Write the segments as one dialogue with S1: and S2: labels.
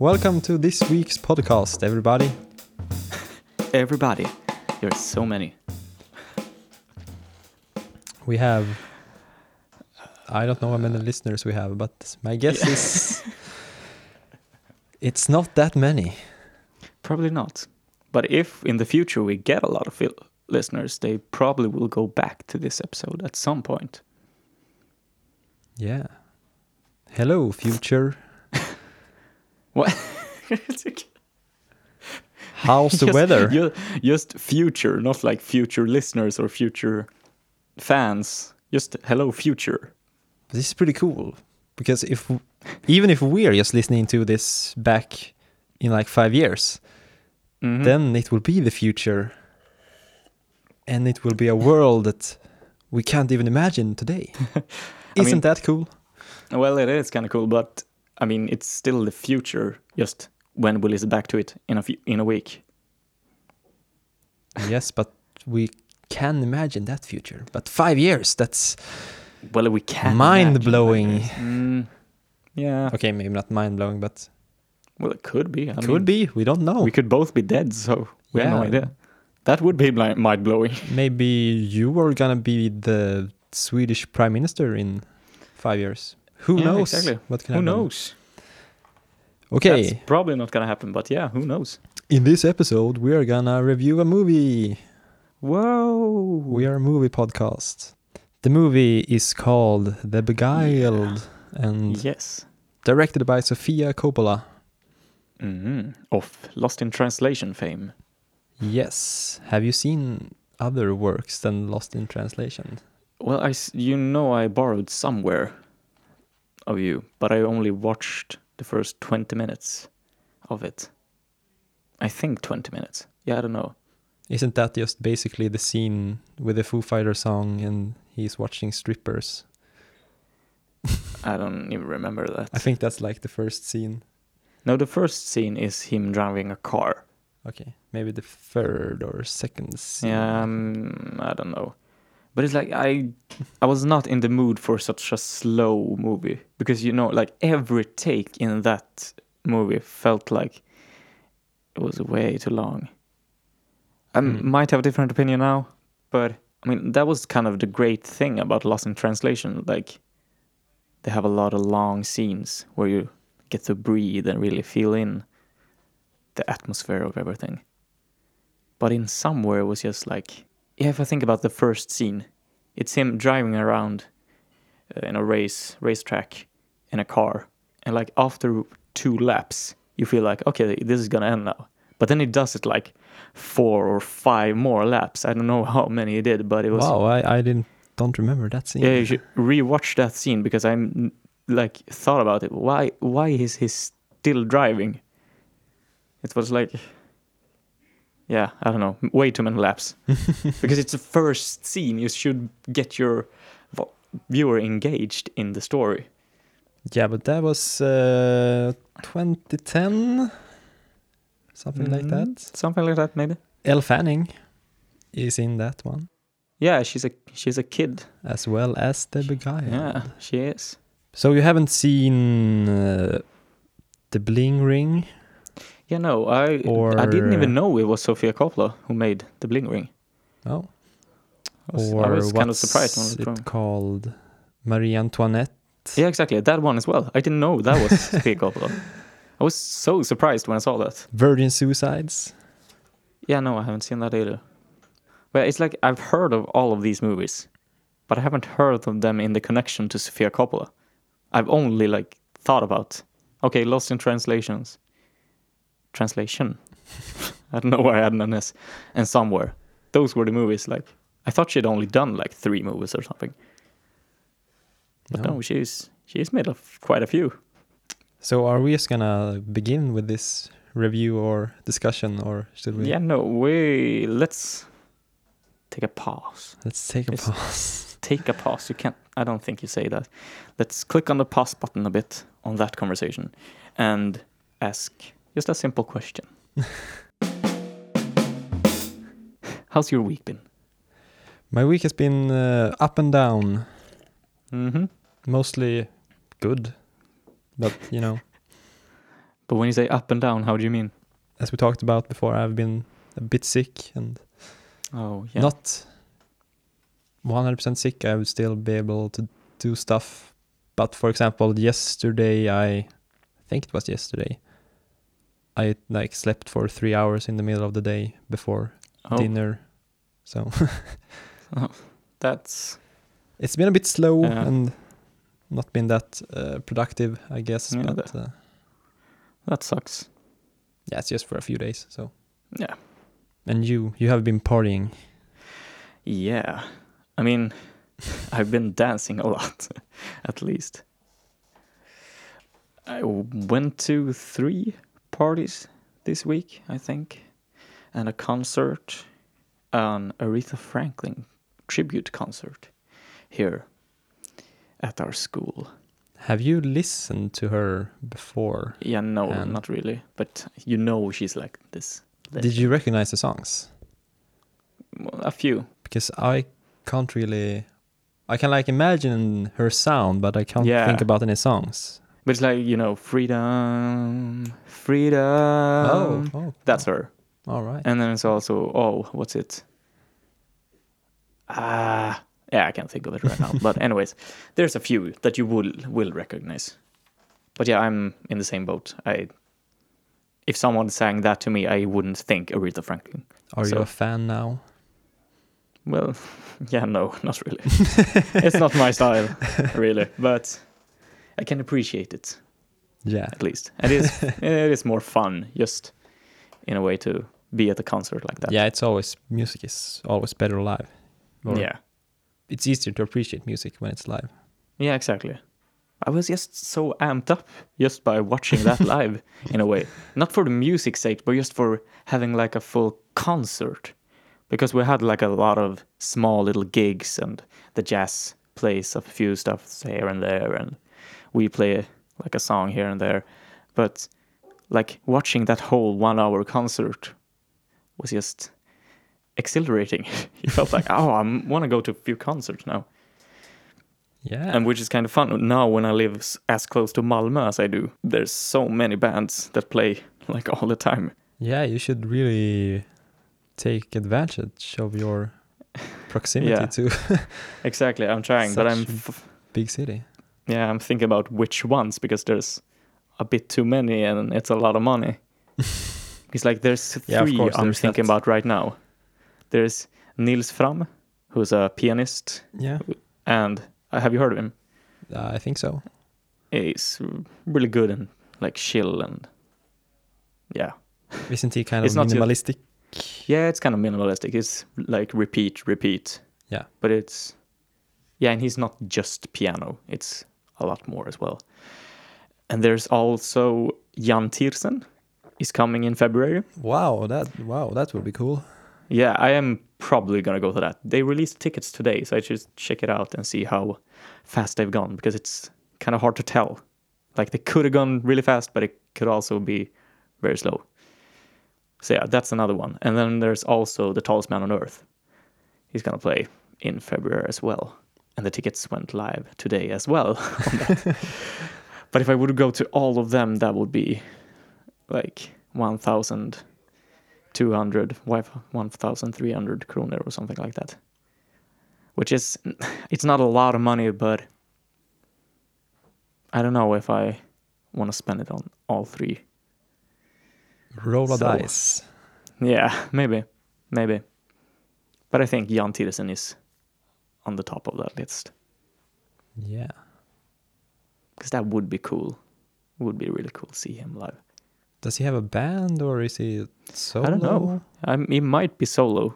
S1: Welcome to this week's podcast, everybody.
S2: Everybody. There are so many.
S1: We have, I don't know how many listeners we have, but my guess
S2: Yeah.
S1: is it's not that many.
S2: Probably not. But if in the future we get a lot of listeners, they probably will go back to this episode at some point.
S1: Yeah. Hello, future.
S2: What?
S1: How's the
S2: Just-
S1: weather?
S2: ju- Just future, not like future listeners or future fans. Just hello, future.
S1: This is pretty cool because if even if we're just listening to this back in like five years,
S2: Mhm.
S1: then it will be the future, and it will be a world that we can't even imagine today. Isn't
S2: mean-
S1: that cool?
S2: Well, it is kind of cool, but I mean, it's still the future. Just when we listen back to it in a few, in a week.
S1: yes, but we can imagine that future. But five years—that's
S2: Well, we can.
S1: Mind-blowing.
S2: Mm, yeah.
S1: okay. Maybe not mind blowing, but
S2: Well, it could be. I
S1: could
S2: mean,
S1: be. We don't know.
S2: We could both be dead, so we have no idea. That would be mind blowing.
S1: Maybe you are gonna be the Swedish prime minister in five years. Who
S2: Yeah,
S1: knows?
S2: exactly.
S1: What can
S2: Who
S1: happen?
S2: knows?
S1: Okay.
S2: That's probably not gonna happen, but yeah, who knows?
S1: In this episode, we are gonna review a movie.
S2: Whoa!
S1: We are a movie podcast. The movie is called The Beguiled and
S2: yes.
S1: directed by Sofia Coppola.
S2: hmm Of Lost in Translation fame.
S1: Yes. Have you seen other works than Lost in Translation?
S2: Well, I you know I borrowed somewhere of you, but I only watched the first twenty minutes of it. I think twenty minutes. Yeah, I don't know.
S1: Isn't that just basically the scene with the Foo Fighter song and he's watching strippers?
S2: I don't even remember that.
S1: I think that's like the first scene.
S2: no, the first scene is him driving a car.
S1: Okay, maybe the third or second scene.
S2: Yeah, um, I don't know. But it's like I I was not in the mood for such a slow movie because you know like every take in that movie felt like it was way too long. i
S1: Hmm.
S2: might have a different opinion now, but I mean that was kind of the great thing about Lost in Translation like they have a lot of long scenes where you get to breathe and really feel in the atmosphere of everything but in somewhere it was just like if I think about the first scene, it's him driving around uh, in a race racetrack in a car, and like after two laps, you feel like okay, this is gonna end now. But then he does it like four or five more laps. I don't know how many he did, but it was
S1: Wow, I, I didn't don't remember that scene.
S2: yeah. You should rewatch that scene because I'm like thought about it. Why why is he still driving? It was like yeah, I don't know, way too many laps. because it's the first scene, you should get your vo- viewer engaged in the story.
S1: Yeah, but that was uh, 2010, something like
S2: Mm,
S1: that.
S2: Something like that, maybe.
S1: Elle Fanning is in that one,
S2: Yeah, she's a she's a kid.
S1: as well as the Beguiled.
S2: Yeah, she is.
S1: So you haven't seen uh, the Bling Ring?
S2: Yeah, no, I I didn't even know it was Sofia Coppola who made the Bling Ring.
S1: Oh.
S2: I was,
S1: or
S2: I was kind of surprised when it
S1: called? Marie Antoinette.
S2: Yeah, exactly. That one as well. I didn't know that was Sofia Coppola. I was so surprised when I saw that.
S1: Virgin Suicides.
S2: Yeah, no, I haven't seen that either. Well, it's like I've heard of all of these movies, but I haven't heard of them in the connection to Sofia Coppola. I've only like thought about okay, Lost in Translations. Translation. I don't know why I had an S. And somewhere. Those were the movies like I thought she'd only done like three movies or something. But no, she's she's made of quite a few.
S1: So are we just gonna begin with this review or discussion, or should we?
S2: Yeah, no, we let's take a pause.
S1: Let's take a
S2: It's-
S1: pause.
S2: Take a pause. You can't. I don't think you say that. Let's click on the pause button a bit on that conversation, and ask just a simple question. How's your week been?
S1: My week has been uh, up and down.
S2: Mm-hmm.
S1: Mostly good, but you know,
S2: But when you say up and down, how do you mean?
S1: As we talked about before, I've been a bit sick and
S2: Oh, yeah.
S1: not 100% sick. I would still be able to do stuff. But for example, yesterday, I think it was yesterday, I like slept for three hours in the middle of the day before
S2: oh,
S1: dinner. So
S2: that's
S1: it's been a bit slow
S2: Yeah.
S1: and not been that uh, productive, I guess.
S2: Yeah,
S1: but uh,
S2: that sucks.
S1: yeah, it's just for a few days. So
S2: Yeah.
S1: and you, you have been partying.
S2: Yeah. I mean, I've been dancing a lot, at least. I went to three parties this week, I think, and a concert, an Aretha Franklin tribute concert here at our school.
S1: Have you listened to her before?
S2: Yeah, no,
S1: And-
S2: not really, but you know she's like this.
S1: Did you recognize the songs?
S2: A few.
S1: Because I can't really. I can like imagine her sound, but I can't
S2: Yeah.
S1: think about any songs.
S2: But it's like, you know, freedom, freedom.
S1: oh, oh
S2: That's her.
S1: all right.
S2: And then it's also, oh, what's it? Ah, yeah, I can't think of it right now. but anyways, there's a few that you will will recognize. But yeah, I'm in the same boat. I, if someone sang that to me, I wouldn't think Aretha Franklin.
S1: Are you a fan now?
S2: Well, yeah, no, not really. it's not my style, really. But I can appreciate it
S1: Yeah.
S2: at least. And it is it is more fun, just in a way to be at a concert like that.
S1: Yeah, it's always music is always better live.
S2: Yeah.
S1: It's easier to appreciate music when it's live.
S2: Yeah, exactly. I was just so amped up just by watching that live in a way. Not for the music's sake, but just for having like a full concert. Because we had like a lot of small little gigs and the jazz plays a few stuff here and there and we play like a song here and there. But like watching that whole one hour concert was just exhilarating. you felt like, oh, I want to go to a few concerts now
S1: Yeah.
S2: and which is kind of fun now when I live as close to Malmö as I do. There's so many bands that play like all the time.
S1: yeah, you should really take advantage of your proximity
S2: Yeah.
S1: to
S2: Exactly, I'm trying, but I'm
S1: big city.
S2: Yeah, I'm thinking about which ones because there's a bit too many and it's a lot of money. it's like there's
S1: Yeah,
S2: three
S1: course,
S2: I'm
S1: there's
S2: thinking
S1: that.
S2: about right now. There's Nils Frahm, who's a pianist,
S1: Yeah,
S2: and uh, have you heard of him?
S1: uh, I think so.
S2: He's really good and like chill and yeah,
S1: Isn't he kind
S2: It's
S1: of
S2: just-
S1: minimalistic?
S2: Yeah, it's kind of minimalistic. It's like repeat, repeat.
S1: Yeah.
S2: But it's yeah, and he's not just piano. It's a lot more as well. And there's also Yann Tiersen is coming in February.
S1: Wow, that wow, that would be cool.
S2: Yeah, I am probably gonna go to that. They released tickets today, so I should check it out and see how fast they've gone because it's kind of hard to tell. Like they could have gone really fast, but it could also be very slow. So yeah, that's another one. And then there's also the tallest man on earth. He's gonna play in February as well, and the tickets went live today as well. on that. but if I would go to all of them, that would be like one thousand 200 1300 kroner or something like that which is it's not a lot of money but i don't know if i want to spend it on all three
S1: Roll a
S2: So-
S1: dice.
S2: yeah maybe maybe but i think Yann Tiersen is on the top of that list
S1: Yeah.
S2: because that would be cool would be really cool to see him live
S1: Does he have a band or is he solo?
S2: i don't know he might be solo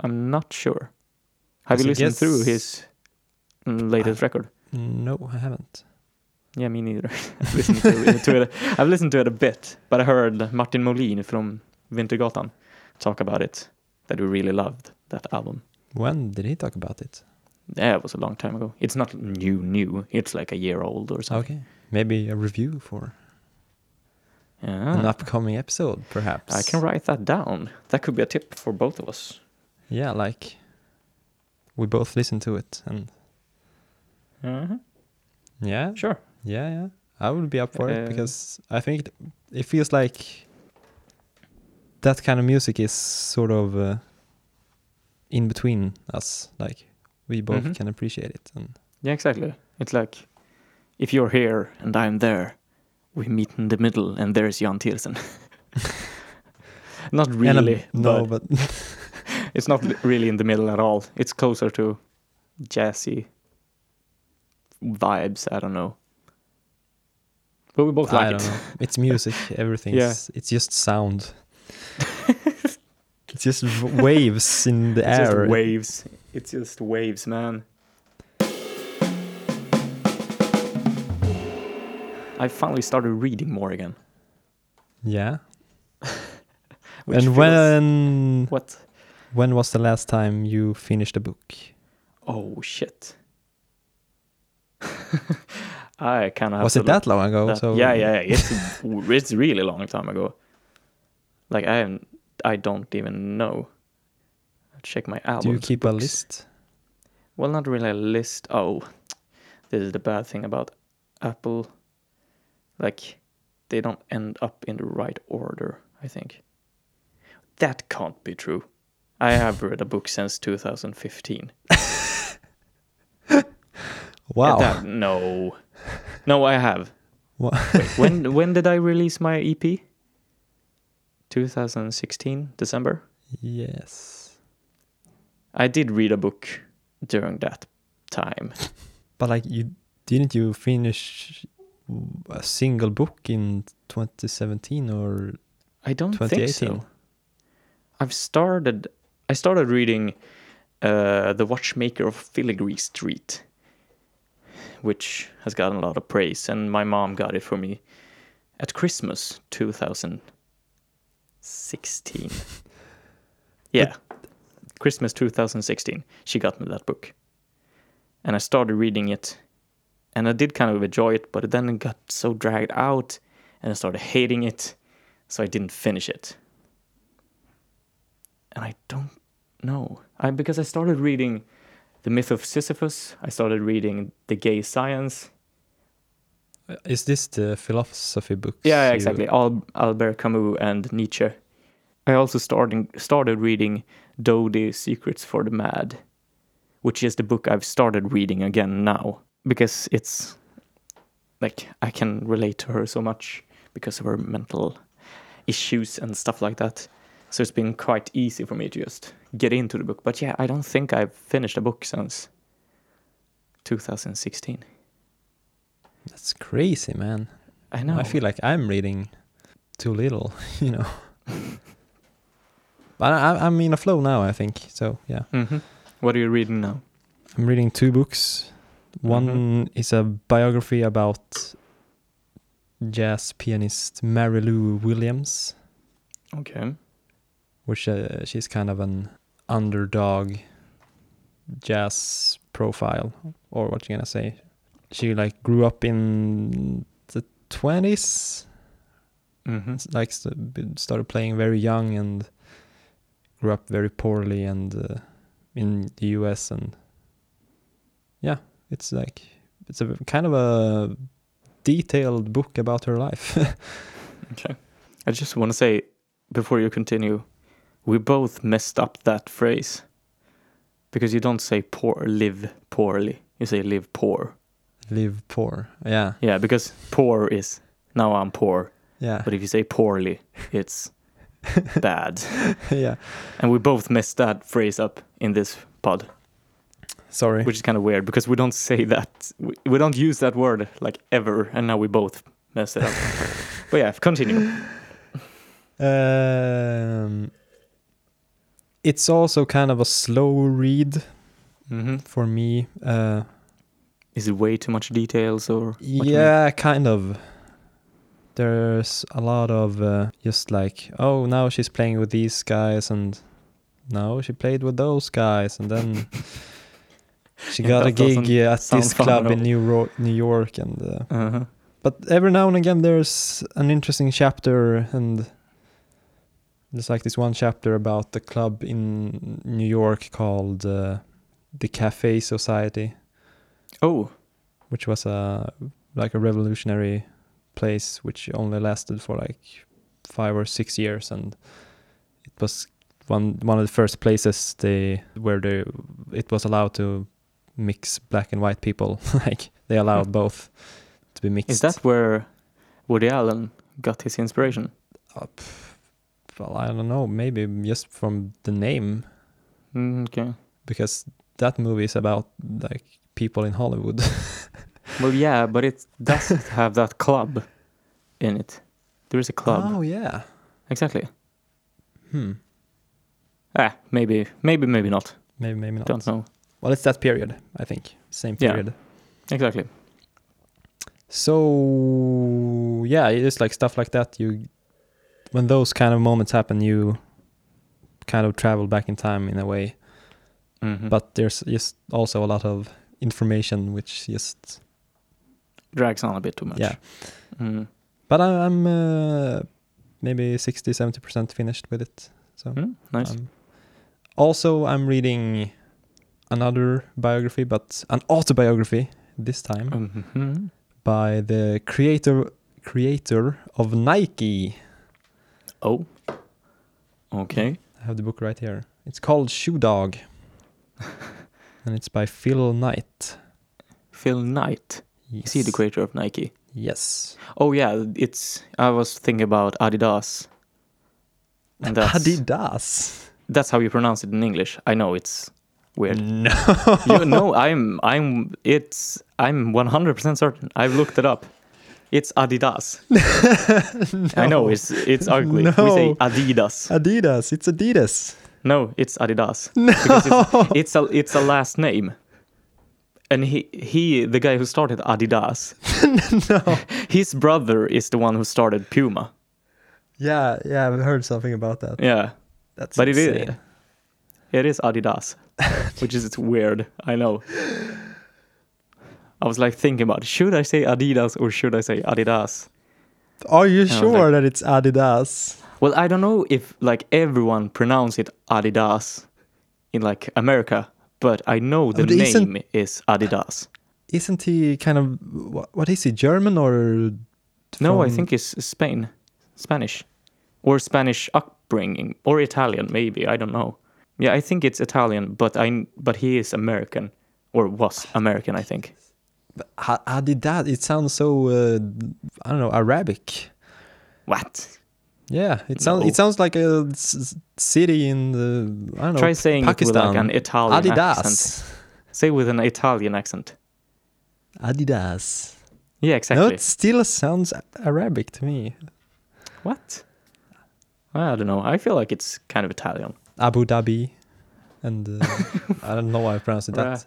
S2: i'm not sure have you listened through his mm, latest record
S1: No, I haven't.
S2: Yeah, me neither. I've listened to, to it. I've listened to it a bit, but I heard Martin Molin from Wintergatan talk about it. That he really loved that album.
S1: When did he talk about it?
S2: Yeah, it was a long time ago. It's not new, new. It's like a year old or something.
S1: Okay. Maybe a review for
S2: Yeah.
S1: an upcoming episode, perhaps.
S2: I can write that down. That could be a tip for both of us.
S1: Yeah, like we both listen to it and
S2: Uh-huh.
S1: yeah,
S2: Sure.
S1: yeah, yeah. I would be up for
S2: Uh,
S1: it because I think it- it feels like that kind of music is sort of uh, in between us. Like we both
S2: Mhm.
S1: can appreciate it. And
S2: Yeah, exactly. It's like if you're here and I'm there, we meet in the middle, and there's Yann Tiersen. not
S1: um,
S2: really.
S1: no,
S2: but
S1: but
S2: it's not really in the middle at all. It's closer to jazzy vibes. I don't know. But we both like it.
S1: It's music. Everything.
S2: Yeah.
S1: It's just sound. It's just waves in the
S2: It's
S1: air.
S2: just waves. It's just waves, man. I finally started reading more again.
S1: Yeah. and when
S2: What?
S1: when was the last time you finished a book?
S2: Oh shit. I kind of
S1: was it that long ago?
S2: that-
S1: so
S2: yeah, yeah, yeah. It's it's really long time ago. Like I am, I don't even know. I'll check my albums.
S1: Do you keep a list?
S2: Well, not really a list. Oh, this is the bad thing about Apple. Like, they don't end up in the right order. I think that can't be true. I have read a book since 2015.
S1: Wow.
S2: That- no, no, I have. Wait, when when did I release my EP? 2016 December.
S1: yes.
S2: I did read a book during that time.
S1: But like you didn't you finish a single book in 2017 or
S2: I don't think
S1: 2018?
S2: so. I've started. I started reading uh, The Watchmaker of Filigree Street, which has gotten a lot of praise, and my mom got it for me at Christmas 2016. yeah, Christmas 2016. She got me that book, and I started reading it, and I did kind of enjoy it, but then it got so dragged out, and I started hating it, so I didn't finish it. And I don't know. I because I started reading The Myth of Sisyphus, I started reading The Gay Science.
S1: Is this the philosophy books?
S2: Yeah,
S1: you-
S2: exactly. Al- Albert Camus and Nietzsche. I also starting started reading Dodie Secrets for the Mad, which is the book I've started reading again now because it's like I can relate to her so much because of her mental issues and stuff like that. So it's been quite easy for me to just get into the book. But yeah, I don't think I've finished a book since 2016.
S1: That's crazy, man.
S2: I know.
S1: I feel like I'm reading too little, you know. but I, I'm in a flow now, I think. So yeah,
S2: hmm What are you reading now?
S1: I'm reading two books. One
S2: Mhm.
S1: is a biography about jazz pianist Mary Lou Williams,
S2: Okay.
S1: which uh, she's kind of an underdog jazz profile, or what you're gonna say? She like grew up in the 20s
S2: hmm
S1: like started playing very young and grew up very poorly and uh, in the US and yeah it's like it's a kind of a detailed book about her life
S2: Okay. I just want to say before you continue, we both messed up that phrase because you don't say poor, live poorly. You say live poor.
S1: Live poor yeah
S2: Yeah, because poor is now I'm poor,
S1: yeah
S2: but if you say poorly, it's bad.
S1: yeah
S2: And we both messed that phrase up in this pod,
S1: sorry
S2: which is kind of weird because we don't say that. We, we don't use that word like ever, and now we both messed it up. but yeah, continue.
S1: um it's also kind of a slow read mm
S2: -hmm.
S1: for me uh
S2: Is it way too much details or? what do you mean?
S1: Yeah, kind of. There's a lot of uh, just like, oh, now she's playing with these guys, and now she played with those guys, and then she got a gig at this club in. New, Ro- New York, and uh,
S2: Uh-huh.
S1: but every now and again there's an interesting chapter, and there's like this one chapter about the club in New York called uh, the Cafe Society
S2: Oh,
S1: which was a like a revolutionary place which only lasted for like five or six years, and it was one one of the first places they where they it was allowed to mix black and white people. like they allowed both to be mixed.
S2: Is that where Woody Allen got his inspiration?
S1: Uh, well, I don't know. Maybe just from the name,
S2: Mm, okay.
S1: because that movie is about like people in Hollywood.
S2: Well, yeah, but it doesn't have that club in it. There is a club.
S1: Oh yeah.
S2: Exactly.
S1: Hmm.
S2: Ah, maybe, maybe, maybe not.
S1: Maybe maybe not.
S2: Don't know.
S1: Well, it's that period. I think same period. Yeah.
S2: Exactly.
S1: So yeah, it's like stuff like that. You when those kind of moments happen, you kind of travel back in time in a way.
S2: Mhm.
S1: But there's just also a lot of information which just
S2: drags on a bit too much.
S1: yeah.
S2: Mm.
S1: But I, I'm uh, maybe 60 70 percent finished with it. So
S2: Mm, nice.
S1: um, also I'm reading another biography, but an autobiography this time
S2: Mhm.
S1: by the creator creator of Nike.
S2: Oh. Okay.
S1: I have the book right here. It's called Shoe Dog, and it's by Phil Knight.
S2: Phil Knight.
S1: Yes.
S2: Is he the creator of Nike?
S1: Yes.
S2: Oh yeah, it's. I was thinking about Adidas. And that's,
S1: Adidas.
S2: That's how you pronounce it in English. I know it's weird.
S1: No.
S2: you no, I'm. I'm. It's. I'm 100% certain. I've looked it up. It's Adidas. I know it's it's ugly. We say Adidas.
S1: Adidas. It's Adidas.
S2: No, it's Adidas.
S1: No.
S2: Because it's, it's a it's a last name. And he he the guy who started Adidas,
S1: no.
S2: his brother is the one who started Puma.
S1: Yeah, yeah, I've heard something about that.
S2: Yeah.
S1: That's
S2: But it is
S1: insane.
S2: it is Adidas. which is weird, I know. I was like thinking about should I say Adidas or should I say Adidas?
S1: Are you
S2: was
S1: sure
S2: like-
S1: that it's Adidas?
S2: Well, I don't know if like everyone pronounce it Adidas in like America, but I know the
S1: but
S2: name is Adidas.
S1: Isn't he kind of what, what is he German or?
S2: No, I think it's Spain, Spanish, or Spanish upbringing, or Italian maybe. I don't know. Yeah, I think it's Italian, but I but he is American, or was American, I think.
S1: Adidas. It sounds so uh, I don't know Arabic.
S2: What?
S1: Yeah, it sounds
S2: No.
S1: it sounds like a city in the I don't know.
S2: Try saying
S1: Pakistan.
S2: it with like an Italian accent.
S1: Adidas.
S2: Say with an Italian accent.
S1: Adidas.
S2: Yeah, exactly.
S1: No, it still sounds Arabic to me.
S2: What? I don't know. I feel like it's kind of Italian.
S1: Abu Dhabi, and uh, I don't know why I pronounced it that.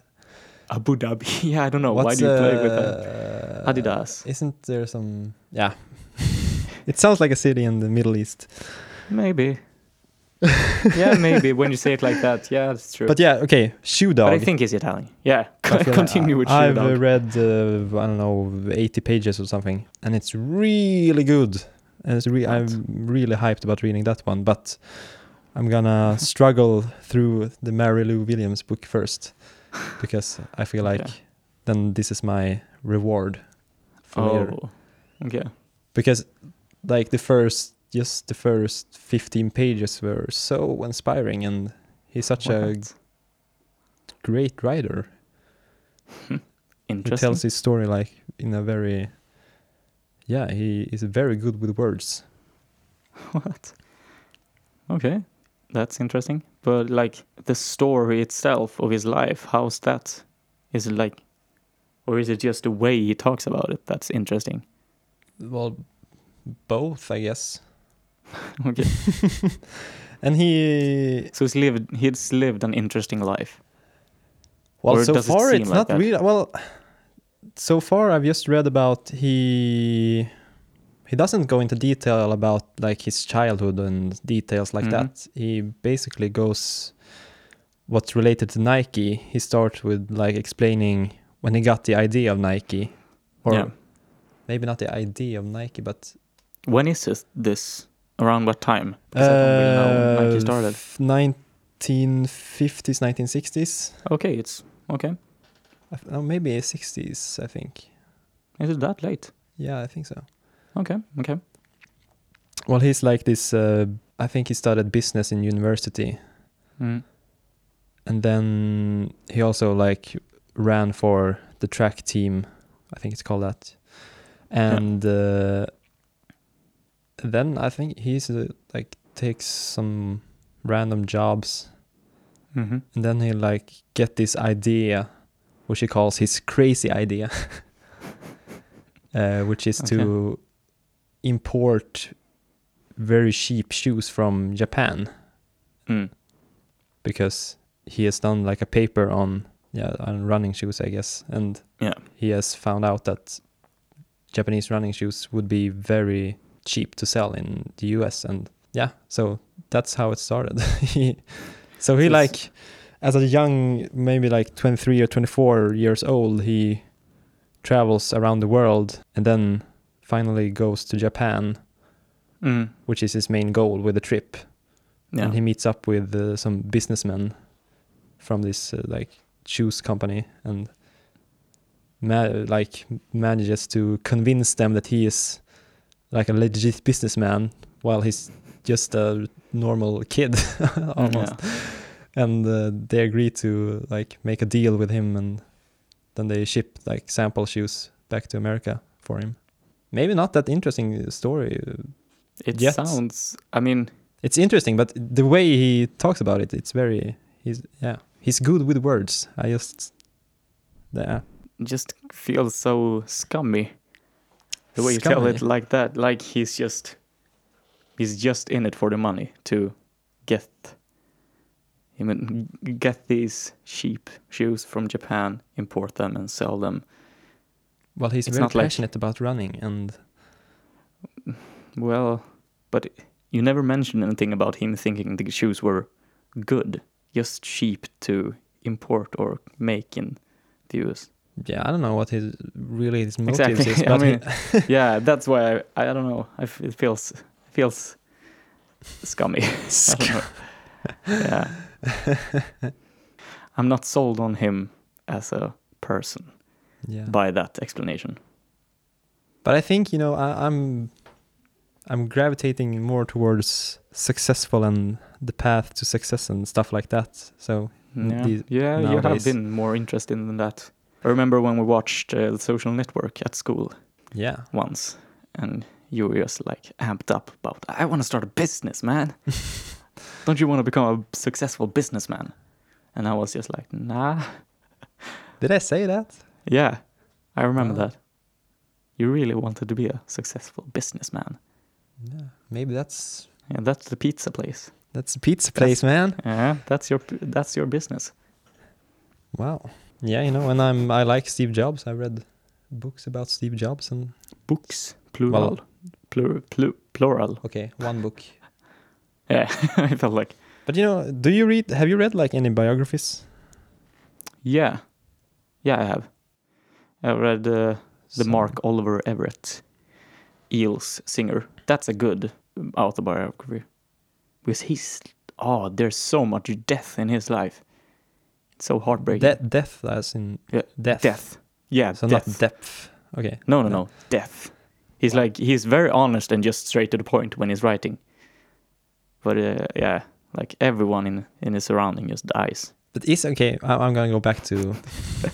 S2: Abu Dhabi. Yeah, I don't know. Why do you play with that?
S1: uh,
S2: Adidas.
S1: Isn't there some? Yeah, it sounds like a city in the Middle East.
S2: Maybe. yeah, maybe when you say it like that. Yeah, that's true.
S1: But yeah, okay, Shoe Dog.
S2: But I think it's Italian. Yeah,
S1: feel like
S2: continue with Shoe
S1: I've
S2: Dog.
S1: read uh, I don't know 80 pages or something, and it's really good. And it's re- I'm really hyped about reading that one, but I'm gonna struggle through the Mary Lou Williams book first because I feel like
S2: Okay.
S1: then this is my reward for later.
S2: Oh, okay.
S1: Because like the first, just the first 15 pages were so inspiring, and he's such a great writer. He tells his story like in a very yeah he is very good with words
S2: What? Okay, that's interesting. But like the story itself of his life, how's that? Is it like, or is it just the way he talks about it that's interesting?
S1: well both i guess
S2: Okay,
S1: and he
S2: so he's lived he's lived an interesting life.
S1: well
S2: Or
S1: so
S2: it
S1: far
S2: seem
S1: it's
S2: like
S1: not
S2: that?
S1: really well so far i've just read about he he doesn't go into detail about like his childhood and details like
S2: Mhm.
S1: that he basically goes what's related to nike he starts with like explaining when he got the idea of nike or
S2: yeah.
S1: maybe not the idea of Nike, but
S2: When is this? This around what time? Because I don't really know when Nike started.
S1: 1950s, 1960s,
S2: Okay, it's okay.
S1: Oh, maybe 60s, I think.
S2: Is it that late?
S1: Yeah, I think so.
S2: Okay, okay.
S1: Well, he's like this. Uh, I think he started business in university,
S2: Mm.
S1: and then he also like ran for the track team. I think it's called that. And uh, then I think he's uh, like takes some random jobs,
S2: hmm
S1: and then he like get this idea, which he calls his crazy idea, uh, which is to import very cheap shoes from Japan.
S2: Mm.
S1: because he has done like a paper on yeah on running shoes I guess. And
S2: Yeah.
S1: he has found out that Japanese running shoes would be very cheap to sell in the US and yeah so that's how it started he, so he like as a young maybe like 23 or 24 years old he travels around the world and then finally goes to Japan
S2: Mm.
S1: which is his main goal with the trip
S2: Yeah.
S1: and he meets up with uh, some businessmen from this uh, like shoes company and ma- like manages to convince them that he is like a legit businessman while he's just a normal kid almost
S2: Yeah.
S1: and uh, they agree to like make a deal with him and then they ship like sample shoes back to america for him maybe not that interesting story
S2: It
S1: Yet.
S2: sounds. I mean,
S1: it's interesting but the way he talks about it it's very he's yeah he's good with words i just yeah
S2: just feels so scummy. The way you tell it like that, like he's just he's just in it for the money to get mean get these cheap shoes from Japan, import them and sell them.
S1: well he's
S2: it's
S1: very
S2: not like-
S1: passionate about running and
S2: Well, but you never mentioned anything about him thinking the shoes were good, just cheap to import or make in the US.
S1: Yeah i don't know what his really his motives
S2: Exactly.
S1: is
S2: I mean, yeah, that's why I, I don't know. I f- it feels feels scummy. yeah, I'm not sold on him as a person
S1: yeah
S2: by that explanation.
S1: But I think you know I, I'm I'm gravitating more towards successful and the path to success and stuff like that. So
S2: Yeah,
S1: these-
S2: yeah, you have been more interested in that. I remember when we watched uh, The Social Network at school
S1: yeah,
S2: once, and you were just like amped up about, I want to start a business, man. Don't you want to become a successful businessman? And I was just like, nah.
S1: did I say that?
S2: Yeah, I remember
S1: Wow.
S2: that. You really wanted to be a successful businessman.
S1: Yeah, maybe that's
S2: Yeah, that's the pizza place.
S1: that's the pizza place, man.
S2: Yeah, that's your that's your business.
S1: Wow. Yeah, you know, and I'm I like Steve Jobs. I read books about Steve Jobs and
S2: Books, plural,
S1: Well-
S2: Plur, plu, plural.
S1: okay, one book.
S2: Yeah, I felt like
S1: But you know, do you read? Have you read like any biographies?
S2: yeah, yeah. I have. I read uh, the
S1: Some-
S2: Mark Oliver Everett, Eels singer. That's a good autobiography. Because he's oh, there's so much death in his life. So heartbreaking.
S1: De- death, as in
S2: Yeah,
S1: death.
S2: death. Yeah,
S1: So
S2: death.
S1: not depth. Okay.
S2: No, no, no. Death. He's like he's very honest and just straight to the point when he's writing. But uh, yeah, like everyone in in his surrounding just dies.
S1: But is okay. I, I'm gonna go back to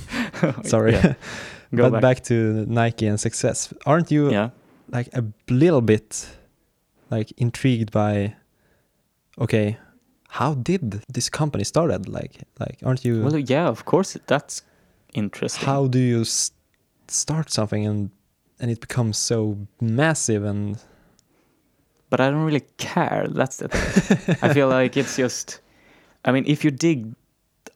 S1: sorry,
S2: Yeah. Go
S1: but
S2: back.
S1: back. to Nike and success. Aren't you
S2: Yeah.
S1: like a little bit like intrigued by? Okay, how did this company started? Like, like aren't you?
S2: Well, yeah, of course that's interesting.
S1: how do you s- start something and and it becomes so massive and
S2: But I don't really care. That's the thing. I feel like it's just. I mean, if you dig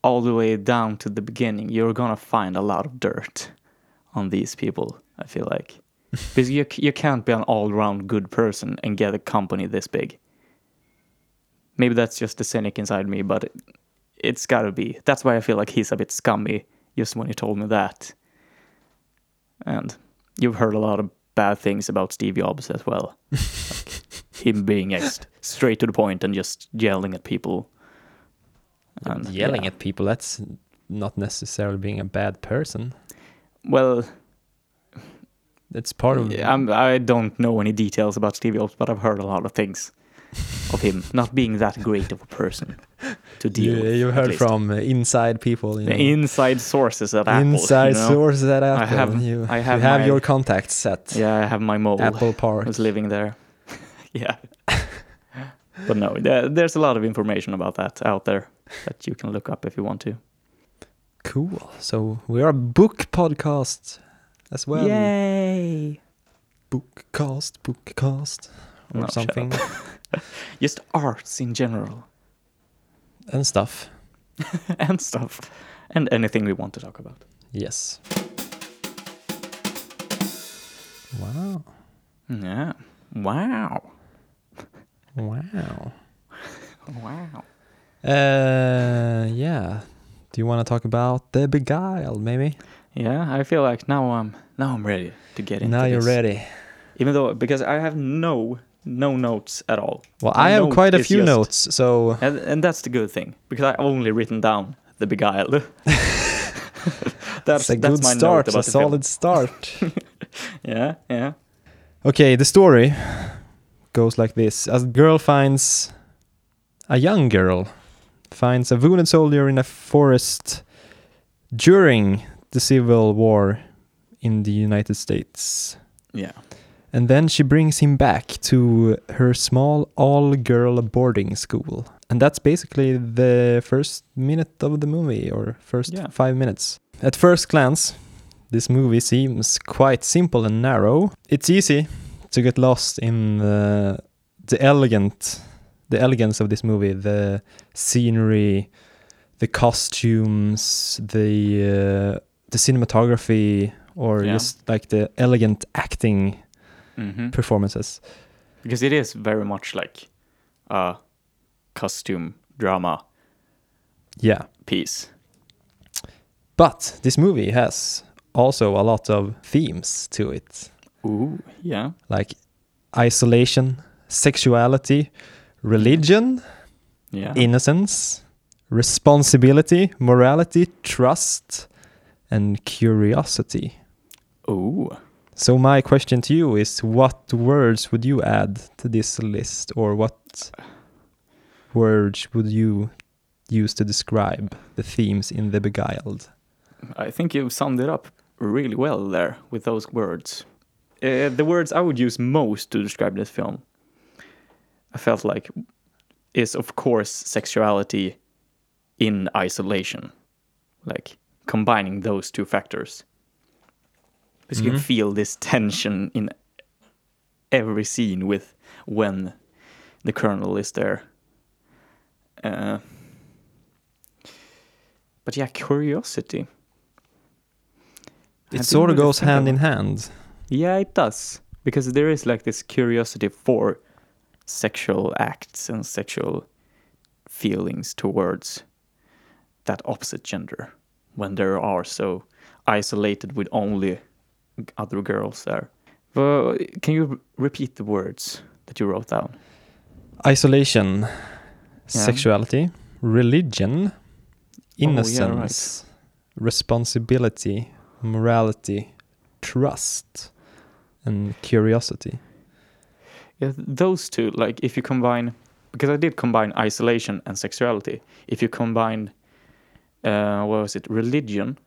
S2: all the way down to the beginning, you're gonna find a lot of dirt on these people. I feel like because you you can't be an all-round good person and get a company this big. Maybe that's just the cynic inside me, but it, it's gotta be. That's why I feel like he's a bit scummy. Just when he told me that, and you've heard a lot of bad things about Steve Jobs as well him being ex- straight to the point and just yelling at people. And,
S1: yelling
S2: yeah.
S1: at people? That's not necessarily being a bad person.
S2: Well,
S1: it's part of.
S2: I'm, I don't know any details about Steve Jobs, but I've heard a lot of things of him not being that great of a person to deal
S1: you,
S2: with.
S1: you heard from uh, inside people. You know.
S2: inside sources at Apple.
S1: inside
S2: you know?
S1: sources at Apple.
S2: have-
S1: you,
S2: I have,
S1: you
S2: have my-
S1: your contacts at
S2: Yeah, I have my mole
S1: Apple Park.
S2: who's living there. yeah. but no, there, there's a lot of information about that out there that you can look up if you want to.
S1: Cool. So we are a book podcast as well.
S2: Yay!
S1: Bookcast, bookcast, or
S2: No,
S1: something
S2: Just arts in general
S1: and stuff.
S2: and stuff and anything we want to talk about.
S1: Yes. Wow.
S2: Yeah. Wow.
S1: Wow.
S2: Wow.
S1: Uh, yeah. Do you want to talk about the Beguiled, maybe?
S2: Yeah, I feel like now I'm now I'm ready to get into
S1: now you're
S2: this.
S1: ready.
S2: Even though because I have no no notes at all.
S1: Well,
S2: My
S1: I have
S2: note
S1: quite a few
S2: just-
S1: notes, so
S2: And, and that's the good thing because I only written down the beguiled. that's
S1: a
S2: that's
S1: good
S2: my
S1: start, a
S2: the film.
S1: solid start.
S2: Yeah, yeah.
S1: Okay, the story goes like this: A girl finds a young girl finds a wounded soldier in a forest during the Civil War in the United States.
S2: Yeah.
S1: And then she brings him back to her small all girl boarding school. And that's basically the first minute of the movie, or first
S2: Yeah.
S1: five minutes. At first glance, this movie seems quite simple and narrow. It's easy to get lost in the, the elegant, the elegance of this movie, the scenery, the costumes, the uh, the cinematography, or
S2: Yeah.
S1: just like the elegant acting
S2: hmm
S1: performances.
S2: Because it is very much like a costume drama
S1: Yeah.
S2: piece.
S1: But this movie has also a lot of themes to it,
S2: Ooh, yeah.
S1: like isolation, sexuality, religion,
S2: Yeah.
S1: innocence, responsibility, morality, trust, and curiosity.
S2: Ooh.
S1: So my question to you is what words would you add to this list or what words would you use to describe the themes in The Beguiled?
S2: I think you summed it up really well there with those words. Uh, the words I would use most to describe this film, I felt like, is of course sexuality in isolation, like combining those two factors. Because you can
S1: Mhm.
S2: feel this tension in every scene with when the colonel is there. Uh, but yeah, curiosity.
S1: It sort of goes hand in hand.
S2: Yeah, it does. Because there is like this curiosity for sexual acts and sexual feelings towards that opposite gender when they are so isolated with only other girls there. But can you repeat the words that you wrote down?
S1: Isolation, sexuality, religion, innocence, responsibility, morality, trust, and curiosity.
S2: Yeah, those two, like if you combine, because I did combine isolation and sexuality. If you combine, uh, what was it, religion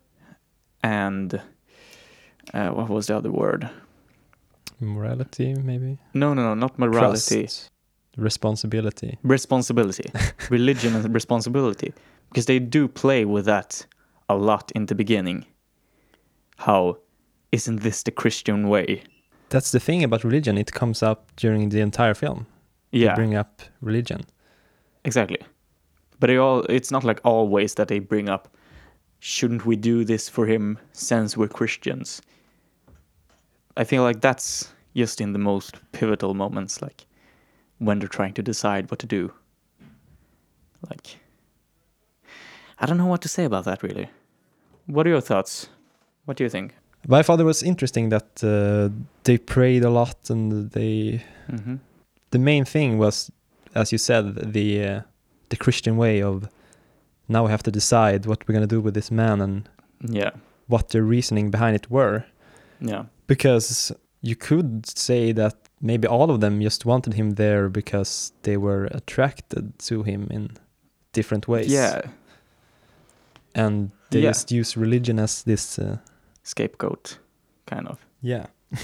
S2: and uh, what was the other word?
S1: Morality, maybe?
S2: No, no, no, not morality.
S1: Trust, responsibility.
S2: Responsibility, religion and responsibility, because they do play with that a lot in the beginning. How isn't this the Christian way?
S1: That's the thing about religion, it comes up during the entire film. They
S2: Yeah,
S1: bring up religion.
S2: Exactly. But it all it's not like always that they bring up shouldn't we do this for him since we're Christians? I feel like that's just in the most pivotal moments like when they're trying to decide what to do. Like I don't know what to say about that really. What are your thoughts? What do you think?
S1: Thought it was interesting that uh, they prayed a lot and they
S2: Mhm.
S1: the main thing was, as you said, the uh, the Christian way of now we have to decide what we're gonna do with this man and
S2: Yeah.
S1: what the reasoning behind it were.
S2: Yeah.
S1: because you could say that maybe all of them just wanted him there because they were attracted to him in different ways.
S2: Yeah.
S1: and they
S2: Yeah.
S1: just use religion as this. Uh,
S2: Scapegoat, kind of.
S1: yeah,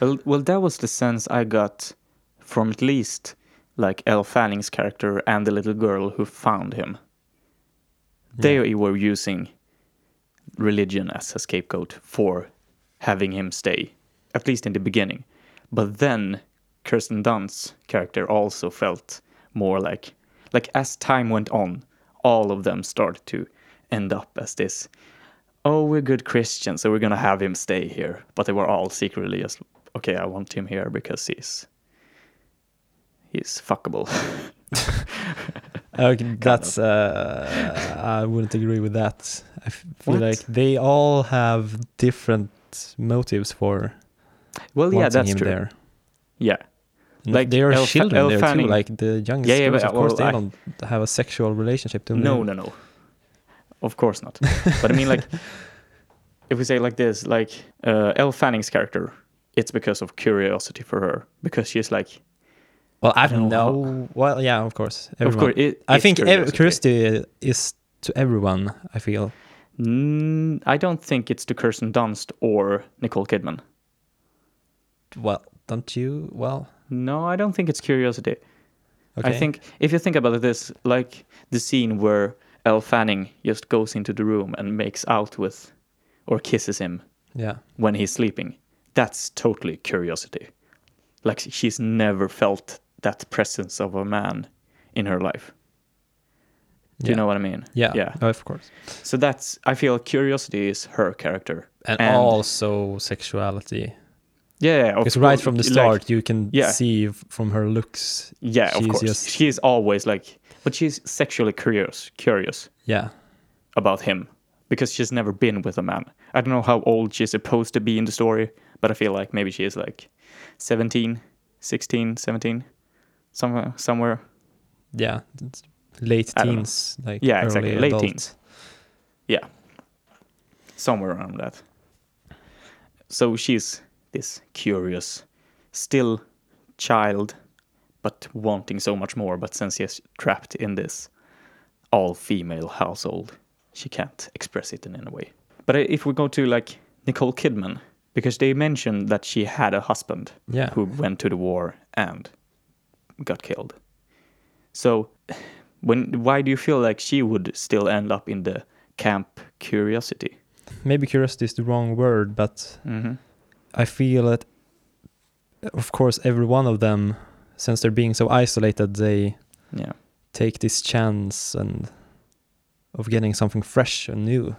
S2: Well, well, that was the sense I got from at least like Elle Fanning's character and the little girl who found him. They
S1: yeah.
S2: were using religion as a scapegoat for having him stay, at least in the beginning. But then Kirsten Dunst's character also felt more like, like as time went on, all of them started to end up as this. Oh, we're good Christians, so we're gonna have him stay here. But they were all secretly just, okay, I want him here because he's he's fuckable.
S1: Okay, that's. Uh, I wouldn't agree with that. I feel
S2: What?
S1: like they all have different motives for
S2: well, yeah, that's true.
S1: there.
S2: Yeah, Like
S1: there are children there
S2: Fanning-
S1: too. Like the youngest
S2: Yeah, yeah,
S1: girls,
S2: but,
S1: of course,
S2: well,
S1: they
S2: I-
S1: don't have a sexual relationship to
S2: me.
S1: No,
S2: no, no. Of course not. but I mean, like, if we say like this, like uh, Elle Fanning's character, it's because of curiosity for her, because she's like,
S1: Well, I
S2: don't
S1: don't
S2: know
S1: know. Well, yeah, of course.
S2: of course, it,
S1: I think
S2: curiosity.
S1: curiosity is to everyone. I feel.
S2: Mm, I don't think it's to Kirsten Dunst or Nicole Kidman.
S1: Well, don't you? Well,
S2: No, I don't think it's curiosity.
S1: okay.
S2: I think if you think about it, this like the scene where Elle Fanning just goes into the room and makes out with, or kisses him
S1: Yeah.
S2: when he's sleeping. That's totally curiosity. Like she's never felt that presence of a man in her life. Do
S1: yeah.
S2: you know what I mean?
S1: Yeah.
S2: Yeah.
S1: Oh, of course.
S2: So that's I feel curiosity is her character.
S1: And,
S2: And-
S1: also sexuality.
S2: Yeah, of
S1: Because right from the
S2: like-
S1: start, you can
S2: Yeah.
S1: see from her looks.
S2: yeah, of course.
S1: just-
S2: She's always like but she's sexually curious curious
S1: Yeah.
S2: about him because she's never been with a man. I don't know how old she's supposed to be in the story, but I feel like maybe she is like 17, 16, 17, somewhere somewhere
S1: Yeah. Late
S2: know.
S1: teens. Like
S2: Yeah,
S1: early
S2: exactly, late
S1: adult.
S2: teens. Yeah, somewhere around that. So she's this curious, still child, but wanting so much more. But since she's trapped in this all female household, she can't express it in any way. But if we go to like Nicole Kidman, because they mentioned that she had a husband
S1: Yeah.
S2: who went to the war and got killed. So, when why do you feel like she would still end up in the camp curiosity?
S1: Maybe curiosity is the wrong word, but
S2: Mm-hmm.
S1: I feel that, of course, every one of them, since they're being so isolated, they
S2: Yeah,
S1: take this chance and of getting something fresh and new.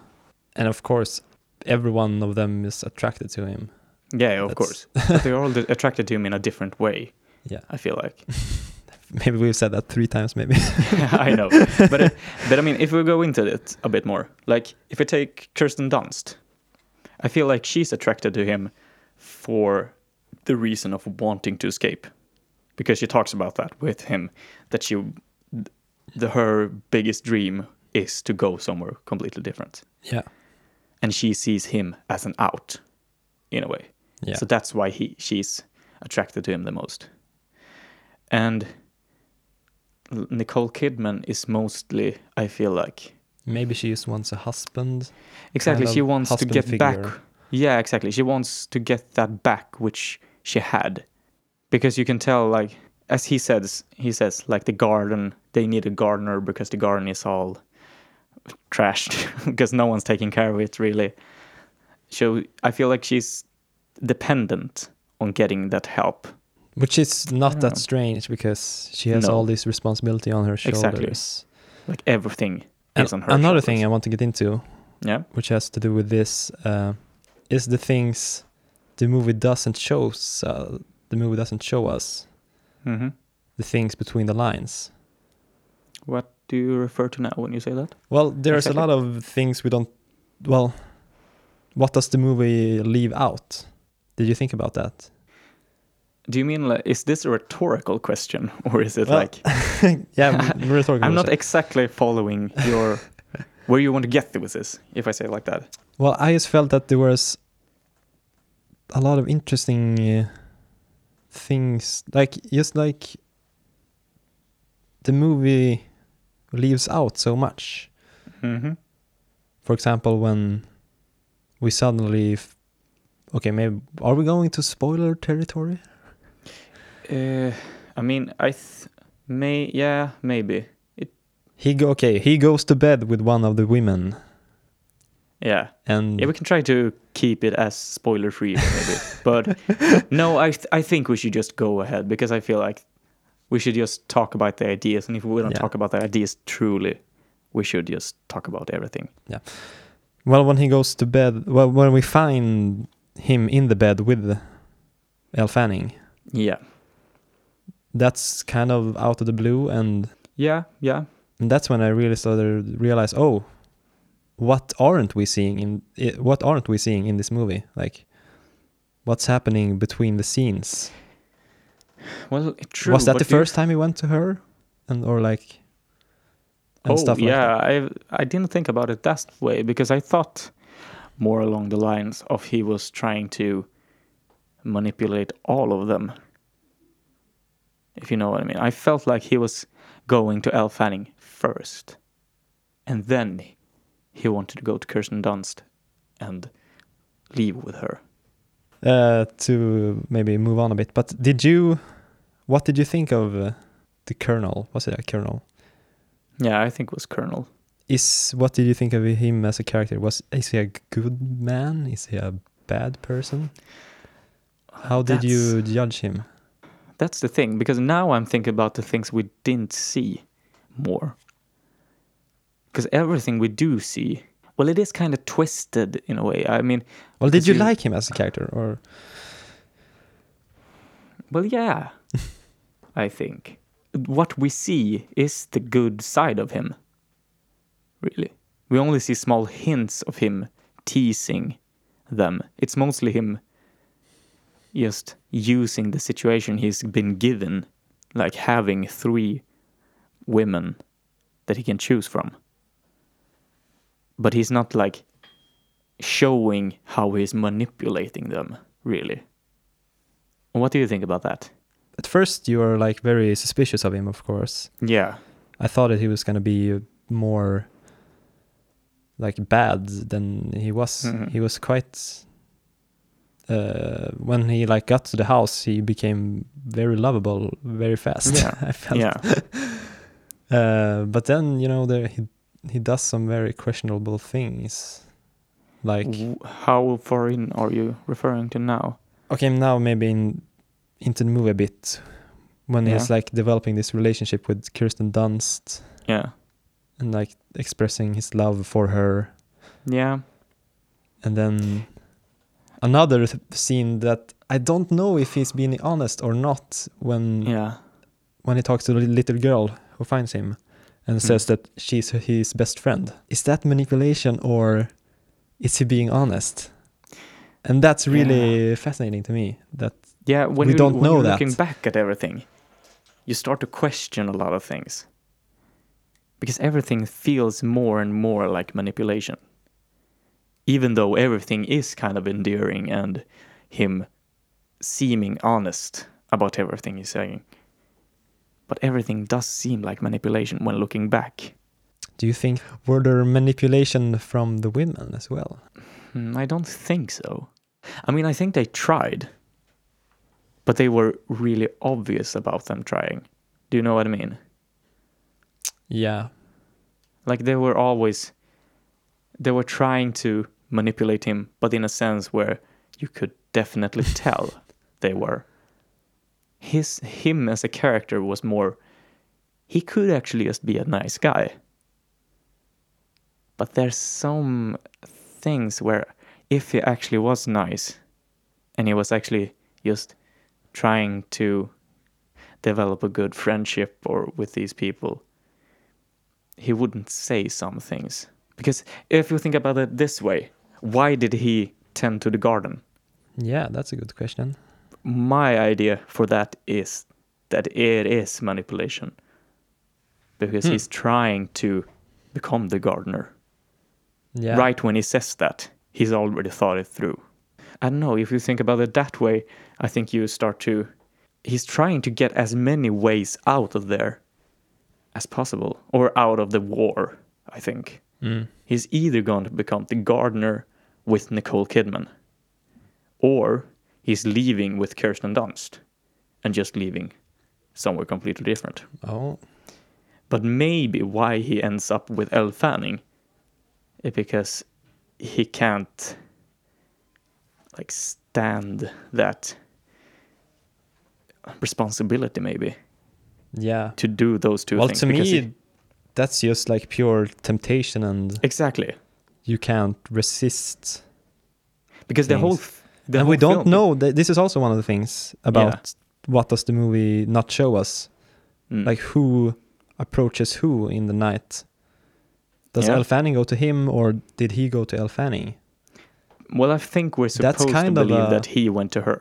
S1: And of course, every one of them is attracted to him.
S2: yeah, of
S1: That's-
S2: course. but they're all attracted to him in a different way.
S1: Yeah.
S2: I feel like.
S1: Maybe we've said that three times, maybe.
S2: I know, but uh, but I mean, if we go into it a bit more, like if we take Kirsten Dunst, I feel like she's attracted to him for the reason of wanting to escape, because she talks about that with him, that she, the her biggest dream is to go somewhere completely different,
S1: yeah.
S2: and she sees him as an out, in a way.
S1: Yeah.
S2: So that's why he she's attracted to him the most. And Nicole Kidman is mostly, I feel like,
S1: maybe she just wants a husband.
S2: exactly
S1: kind
S2: she wants to get back. Yeah, exactly. She wants to get that back which she had, because you can tell, like as he says, he says like the garden. They need a gardener because the garden is all trashed because no one's taking care of it really. So I feel like she's dependent on getting that help.
S1: Which is not
S2: Yeah.
S1: that strange because she has
S2: No.
S1: all this responsibility on her shoulders.
S2: Exactly. Like everything
S1: And
S2: is on her.
S1: another
S2: shoulders.
S1: thing I want to get into,
S2: Yeah.
S1: which has to do with this, uh, is the things the movie doesn't show. us, Uh, the movie doesn't show us
S2: hmm
S1: the things between the lines.
S2: What do you refer to now when you say that?
S1: Well, there's
S2: Exactly.
S1: a lot of things we don't. Well, what does the movie leave out? Did you think about that?
S2: Do you mean like is this a rhetorical question or is it
S1: Well,
S2: like
S1: yeah, talking.
S2: I'm not exactly following your where you want to get with this if I say it like that.
S1: well, I just felt that there was a lot of interesting uh, things like just like the movie leaves out so much
S2: Mm-hmm.
S1: for example when we suddenly okay maybe are we going to spoiler territory
S2: Uh, I mean, I th- may yeah maybe it.
S1: he go okay he goes to bed with one of the women
S2: yeah
S1: and
S2: yeah we can try to keep it as spoiler free maybe, but no I th- I think we should just go ahead because I feel like we should just talk about the ideas and if we don't
S1: Yeah.
S2: talk about the ideas truly, we should just talk about everything. Yeah.
S1: Well when he goes to bed well when we find him in the bed with Elle Fanning
S2: Yeah,
S1: that's kind of out of the blue and
S2: yeah, yeah.
S1: And that's when I really started to realize, oh, what aren't we seeing in what aren't we seeing in this movie? Like, what's happening between the scenes?
S2: Well, true.
S1: Was that the first time he went to her, and or like, and
S2: oh
S1: stuff like
S2: yeah,
S1: that?
S2: I I didn't think about it that way because I thought more along the lines of he was trying to manipulate all of them. If you know what I mean, I felt like he was going to Elle Fanning first, and then he wanted to go to Kirsten Dunst and leave with her.
S1: Uh, to maybe move on a bit, but did you, what did you think of uh, the Colonel? Was it a Colonel?
S2: Yeah, I think it was Colonel.
S1: Is what did you think of him as a character? Was is he a good man? Is he a bad person? How did
S2: That's-
S1: you judge him?
S2: That's the thing, because now I'm thinking about the things we didn't see more. Because everything we do see, well, it is kind of twisted in a way. I mean,
S1: Well, did you
S2: you-
S1: like him as a character, or
S2: well, yeah, I think. What we see is the good side of him, really. We only see small hints of him teasing them. It's mostly him just using the situation he's been given, like having three women that he can choose from. But he's not like showing how he's manipulating them, really. What do you think about that?
S1: at first you are like very suspicious of him, of course.
S2: Yeah.
S1: I thought that he was gonna be more like bad than he was.
S2: Mhm.
S1: He was quite. Uh, when he like got to the house, he became very lovable very fast.
S2: Yeah.
S1: I felt.
S2: Yeah.
S1: Uh, but then you know there he he does some very questionable things, like
S2: W- How far in are you referring to now?
S1: okay now maybe in into the movie a bit when
S2: Yeah.
S1: he's like developing this relationship with Kirsten Dunst
S2: Yeah.
S1: and like expressing his love for her
S2: Yeah.
S1: and then another scene that I don't know if he's being honest or not when
S2: Yeah.
S1: when he talks to the little girl who finds him and hmm. says that she's his best friend. Is that manipulation or is he being honest? And that's really fascinating to me. That
S2: Yeah. When
S1: We
S2: you,
S1: don't
S2: when
S1: know
S2: you're
S1: that.
S2: looking back at everything, you start to question a lot of things. Because everything feels more and more like manipulation. Even though everything is kind of endearing and him seeming honest about everything he's saying. But everything does seem like manipulation when looking back.
S1: do you think were there manipulation from the women as well?
S2: Hmm, I don't think so. I mean, I think they tried, but they were really obvious about them trying. Do you know what I mean?
S1: Yeah.
S2: Like they were always, they were trying to manipulate him, but in a sense where you could definitely tell they were. His him as a character was more. He could actually just be a nice guy. But there's some things where if he actually was nice and he was actually just trying to develop a good friendship or with these people he wouldn't say some things because if you think about it this way why did he tend to the garden
S1: Yeah, that's a good question.
S2: my idea for that is that it is manipulation because
S1: Hmm.
S2: he's trying to become the gardener
S1: Yeah.
S2: right when he says that he's already thought it through I don't know if you think about it that way. I think you start to. He's trying to get as many ways out of there as possible, or out of the war. I think
S1: Mm.
S2: he's either going to become the gardener with Nicole Kidman, or he's leaving with Kirsten Dunst, and just leaving somewhere completely different.
S1: Oh,
S2: But maybe why he ends up with Elle Fanning is because he can't like stand that responsibility maybe
S1: yeah.
S2: to do those two
S1: well,
S2: things.
S1: to me,
S2: he-
S1: that's just like pure temptation, and
S2: exactly.
S1: you can't resist.
S2: Because the whole
S1: Things.
S2: the
S1: and
S2: whole
S1: we don't
S2: film-
S1: know. That this is also one of the things about what does the movie not show us,
S2: Mm.
S1: like who approaches who in the night. Does
S2: Yeah.
S1: Elle Fanning go to him, or did he go to Elle Fanning?
S2: well, I think we're
S1: That's
S2: supposed
S1: kind
S2: to
S1: of
S2: believe
S1: a-
S2: that he went to her.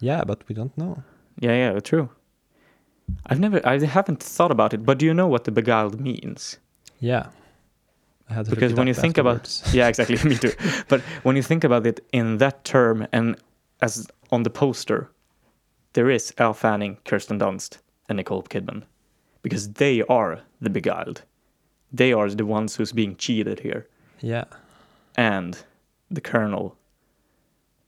S1: Yeah, but we don't know.
S2: Yeah, yeah, true. I've never, I haven't thought about it, but do you know what the beguiled means?
S1: Yeah, I had to
S2: Because when you think about- yeah, exactly. Me too. But when you think about it in that term, and as on the poster, there is Elle Fanning, Kirsten Dunst, and Nicole Kidman, because they are the beguiled. They are the ones who's being cheated here,
S1: yeah,
S2: and the Colonel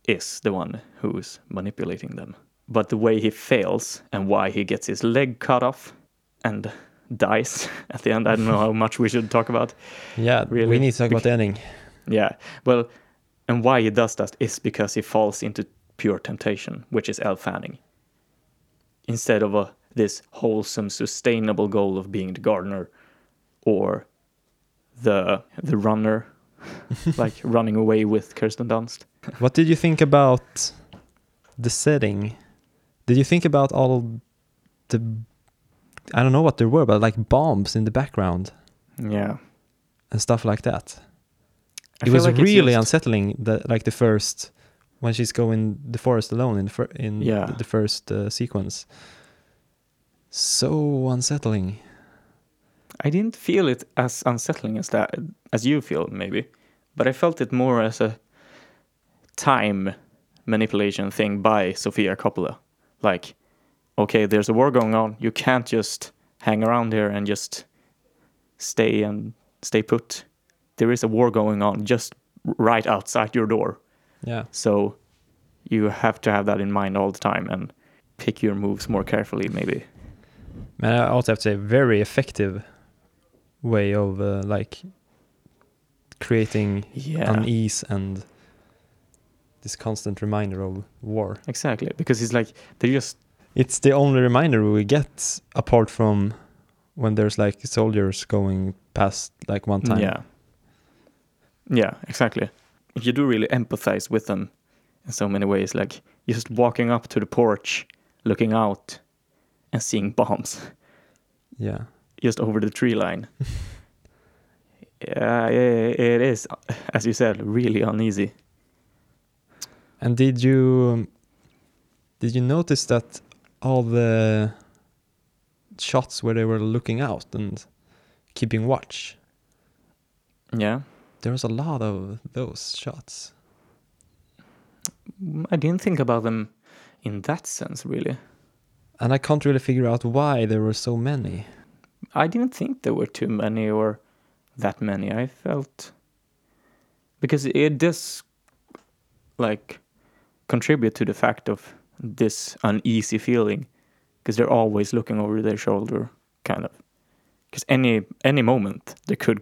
S2: is the one who's manipulating them. But the way he fails and why he gets his leg cut off and dies at the end, I don't know how much we should talk about.
S1: yeah.
S2: Really?
S1: We need to talk about the ending.
S2: Yeah. Well, and why he does that is because he falls into pure temptation, which is Elle Fanning. Instead of a, this wholesome, sustainable goal of being the gardener or the the runner, like running away with Kirsten Dunst.
S1: What did you think about the setting? Did you think about all the I don't know what there were, but like bombs in the background
S2: Yeah.
S1: and stuff like that?
S2: I
S1: it was
S2: like
S1: really unsettling. The like the first when she's going the forest alone in the fir- in
S2: Yeah.
S1: the, the first uh, sequence. So unsettling.
S2: I didn't feel it as unsettling as that as you feel maybe, but I felt it more as a time manipulation thing by Sofia Coppola. Like, okay, there's a war going on. You can't just hang around here and just stay and stay put. There is a war going on just right outside your door.
S1: Yeah.
S2: So you have to have that in mind all the time and pick your moves more carefully maybe.
S1: And I also have to say, very effective way of uh, like creating
S2: Yeah.
S1: unease and this constant reminder of war.
S2: Exactly, because it's like they're just
S1: It's the only reminder we get apart from when there's like soldiers going past like one time.
S2: Yeah. Yeah, exactly. You do really empathize with them in so many ways, like just walking up to the porch, looking out, and seeing bombs
S1: Yeah.
S2: just over the tree line. yeah, yeah, it is, as you said, really uneasy.
S1: And did you did you notice that all the shots where they were looking out and keeping watch?
S2: Yeah,
S1: There was a lot of those shots.
S2: Mm, I didn't think about them in that sense, really.
S1: And I can't really figure out why there were so many.
S2: I didn't think there were too many or that many. I felt because it does like contribute to the fact of this uneasy feeling because they're always looking over their shoulder, kind of. Because any any moment there could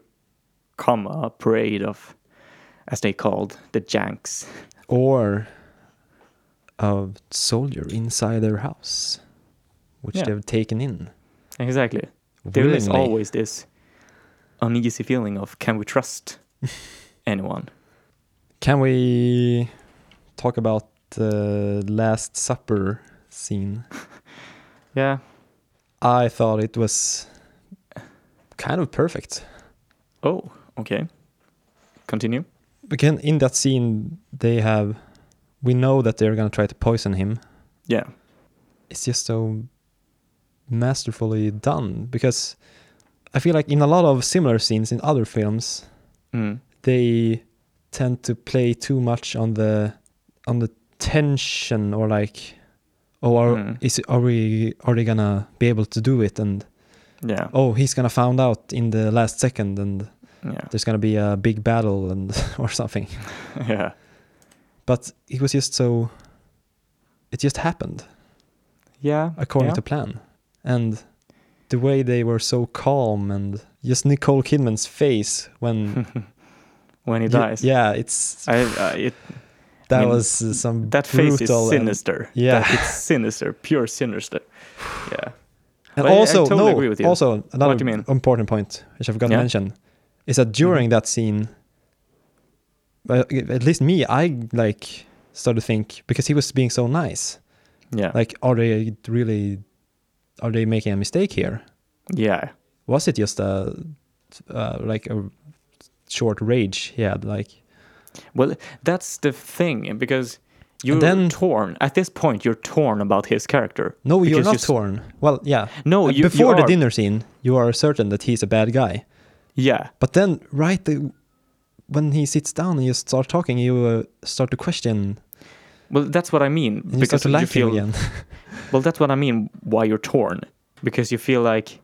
S2: come a parade of, as they called the Yanks.
S1: Or a soldier inside their house, which
S2: Yeah.
S1: they've taken in.
S2: Exactly. There is always this uneasy feeling of can we trust anyone?
S1: Can we talk about the Last Supper scene?
S2: Yeah,
S1: I thought it was kind of perfect.
S2: Oh, okay. Continue.
S1: Again, in that scene, they have. We know that they're gonna try to poison him.
S2: Yeah.
S1: It's just so masterfully done because I feel like in a lot of similar scenes in other films,
S2: Mm.
S1: they tend to play too much on the on the tension or like oh are,
S2: Mm.
S1: is are we are they gonna be able to do it and
S2: Yeah.
S1: oh he's gonna found out in the last second and
S2: Yeah.
S1: there's gonna be a big battle and or something
S2: yeah.
S1: but it was just so it just happened
S2: Yeah.
S1: according
S2: yeah.
S1: to plan and the way they were so calm and just nicole kidman's face when
S2: when he dies.
S1: yeah it's
S2: I, uh, it,
S1: that
S2: mean,
S1: was uh, some
S2: that face is
S1: brutal and-
S2: sinister.
S1: Yeah.
S2: That- it's sinister, pure sinister. Yeah.
S1: And
S2: But I- I
S1: also,
S2: totally
S1: no,
S2: agree with you.
S1: also another important point which I forgot to mention is that during
S2: Mhm.
S1: that scene, at least me, I like started to think because he was being so nice.
S2: Yeah.
S1: Like, are they really? Are they making a mistake here?
S2: yeah.
S1: Was it just a uh, like a short rage he had? Like,
S2: Well, that's the thing because you're
S1: then-
S2: torn. At this point, you're torn about his character.
S1: no, you're not
S2: you
S1: torn. Well, yeah.
S2: No,
S1: Uh,
S2: you,
S1: before
S2: you
S1: the dinner scene, you are certain that he's a bad guy.
S2: Yeah.
S1: But then, right the, when he sits down and you start talking, you uh, start to question
S2: Well, that's what I mean.
S1: you start to
S2: you feel,
S1: him again.
S2: Well, that's what I mean. Why you're torn? Because you feel like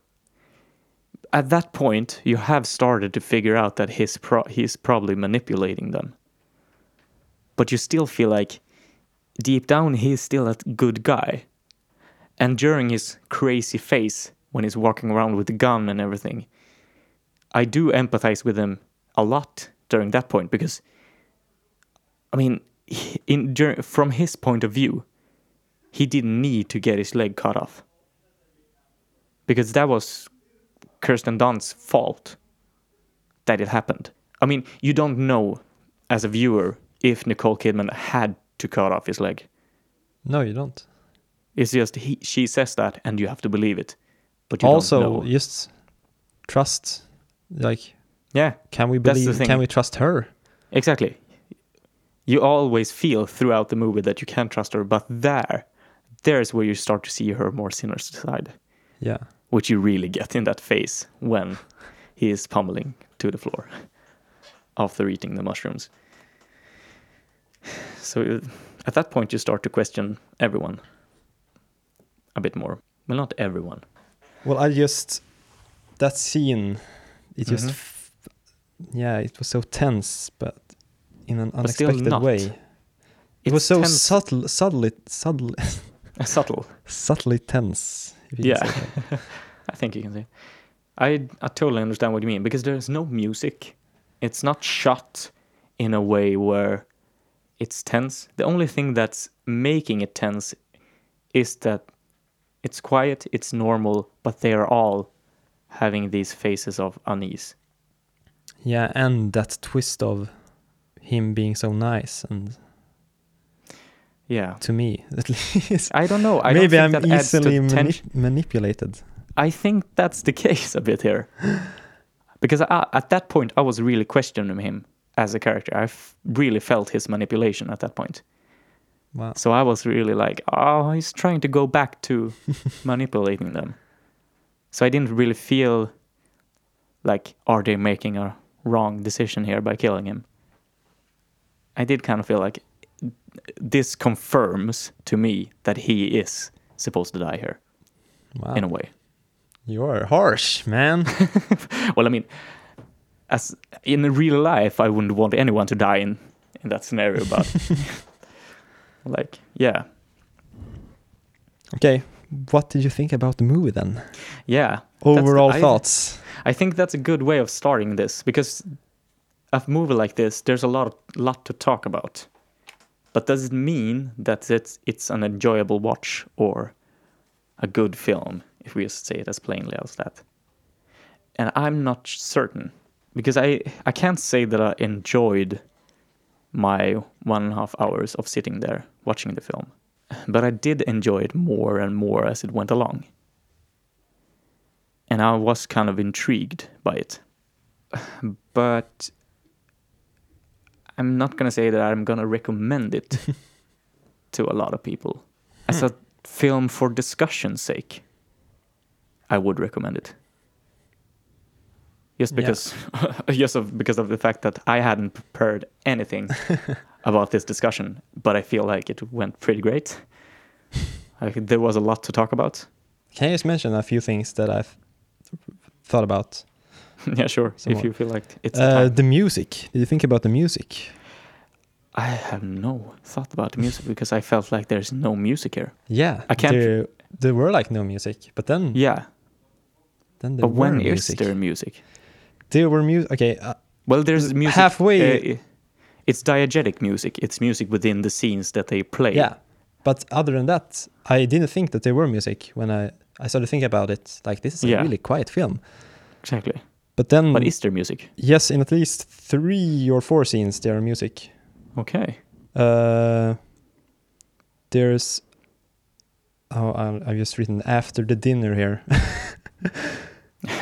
S2: at that point you have started to figure out that his pro- he's probably manipulating them, but you still feel like deep down he's still a good guy. And during his crazy face when he's walking around with the gun and everything, I do empathize with him a lot during that point because, I mean, in dur- from his point of view, he didn't need to get his leg cut off because that was Kirsten Dunst's fault that it happened. I mean, you don't know as a viewer if Nicole Kidman had to cut off his leg.
S1: No, you don't.
S2: It's just he, she says that, and you have to believe it. But you
S1: also, just trust. Like,
S2: yeah,
S1: can we believe? Can we trust her?
S2: exactly. You always feel throughout the movie that you can't trust her, but there, there's where you start to see her more sinister side.
S1: Yeah.
S2: which you really get in that face when he is pummeling to the floor after eating the mushrooms. So at that point, you start to question everyone a bit more. Well, not everyone.
S1: Well, I just that scene. It just,
S2: Mhm.
S1: f- yeah, it was so tense, but in an
S2: But
S1: unexpected way. It was so
S2: tense-
S1: subtle, subtly, subtly,
S2: subtle.
S1: subtly tense. If you can
S2: Yeah. I think you can say. I I totally understand what you mean because there's no music. It's not shot in a way where it's tense. The only thing that's making it tense is that it's quiet, it's normal, but they are all having these faces of unease.
S1: yeah, and that twist of him being so nice, and
S2: Yeah.
S1: to me at least,
S2: I don't know. I
S1: maybe
S2: don't
S1: I'm
S2: think that adds to
S1: easily mani- manipulated.
S2: I think that's the case a bit here. because I, at that point, I was really questioning him as a character. I really felt his manipulation at that point.
S1: Wow.
S2: So I was really like, oh, he's trying to go back to manipulating them. So I didn't really feel like, are they making a wrong decision here by killing him? I did kind of feel like this confirms to me that he is supposed to die here
S1: Wow.
S2: in a way.
S1: You're harsh, man.
S2: Well, I mean, as in real life, I wouldn't want anyone to die in in that scenario, but like, yeah,
S1: okay, what did you think about the movie then?
S2: yeah.
S1: Overall
S2: I-
S1: thoughts.
S2: I think that's a good way of starting this because a movie like this, there's a lot lot to talk about. But does it mean that it's it's an enjoyable watch or a good film? If we just say it as plainly as that. And I'm not certain because I I can't say that I enjoyed my one and a half hours of sitting there watching the film, but I did enjoy it more and more as it went along and I was kind of intrigued by it. But I'm not gonna say that I'm gonna recommend it to a lot of people. As hmm. a film for discussion's sake, I would recommend it. Just
S1: Yeah.
S2: because, just of, because of the fact that I hadn't prepared anything about this discussion, but I feel like it went pretty great. there was a lot to talk about.
S1: Can you just mention a few things that I've thought about?
S2: yeah, sure.
S1: Some
S2: if you feel like it's the
S1: Uh,
S2: time.
S1: the music. Did you think about the music?
S2: I have no thought about the music because I felt like there's no music here.
S1: Yeah,
S2: I can't-
S1: There, there were like no music, but then
S2: Yeah,
S1: then there
S2: but when
S1: were
S2: is there music?
S1: There were music. Okay, uh,
S2: Well, there's music
S1: Halfway-
S2: uh, it's diegetic music. It's music within the scenes that they play.
S1: yeah. But other than that, I didn't think that there were music when I I started thinking about it. Like this is a
S2: Yeah.
S1: really quiet film.
S2: exactly.
S1: But then,
S2: But is there music?
S1: yes, in at least three or four scenes there are music.
S2: Okay.
S1: Uh, there's oh I- I've just written after the dinner here.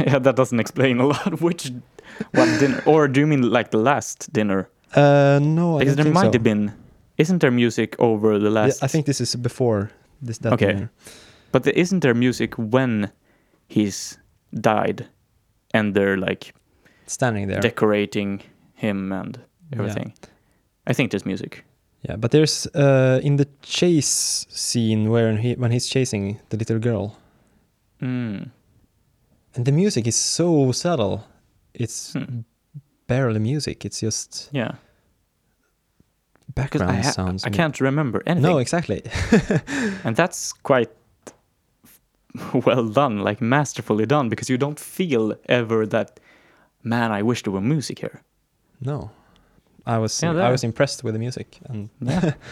S2: yeah, that doesn't explain a lot. Which what dinner? Or do you mean like the last dinner?
S1: uh, no, I
S2: Because there
S1: think
S2: might
S1: so.
S2: have been. Isn't there music over the
S1: Yeah,
S2: last?
S1: I think this is before this that
S2: Okay.
S1: dinner.
S2: But isn't there music when he's died, and they're like
S1: standing there.
S2: decorating him and
S1: Yeah.
S2: everything? I think there's music.
S1: Yeah, but there's uh, in the chase scene where he when he's chasing the little girl,
S2: Mm.
S1: and the music is so subtle. It's
S2: Hmm.
S1: barely music. It's just
S2: Yeah.
S1: Background
S2: I,
S1: sounds.
S2: I can't remember anything.
S1: No, exactly.
S2: And that's quite well done, like masterfully done, because you don't feel ever that, man, I wish there were music here.
S1: no, I was
S2: Yeah,
S1: I was impressed with the music, and
S2: Yeah.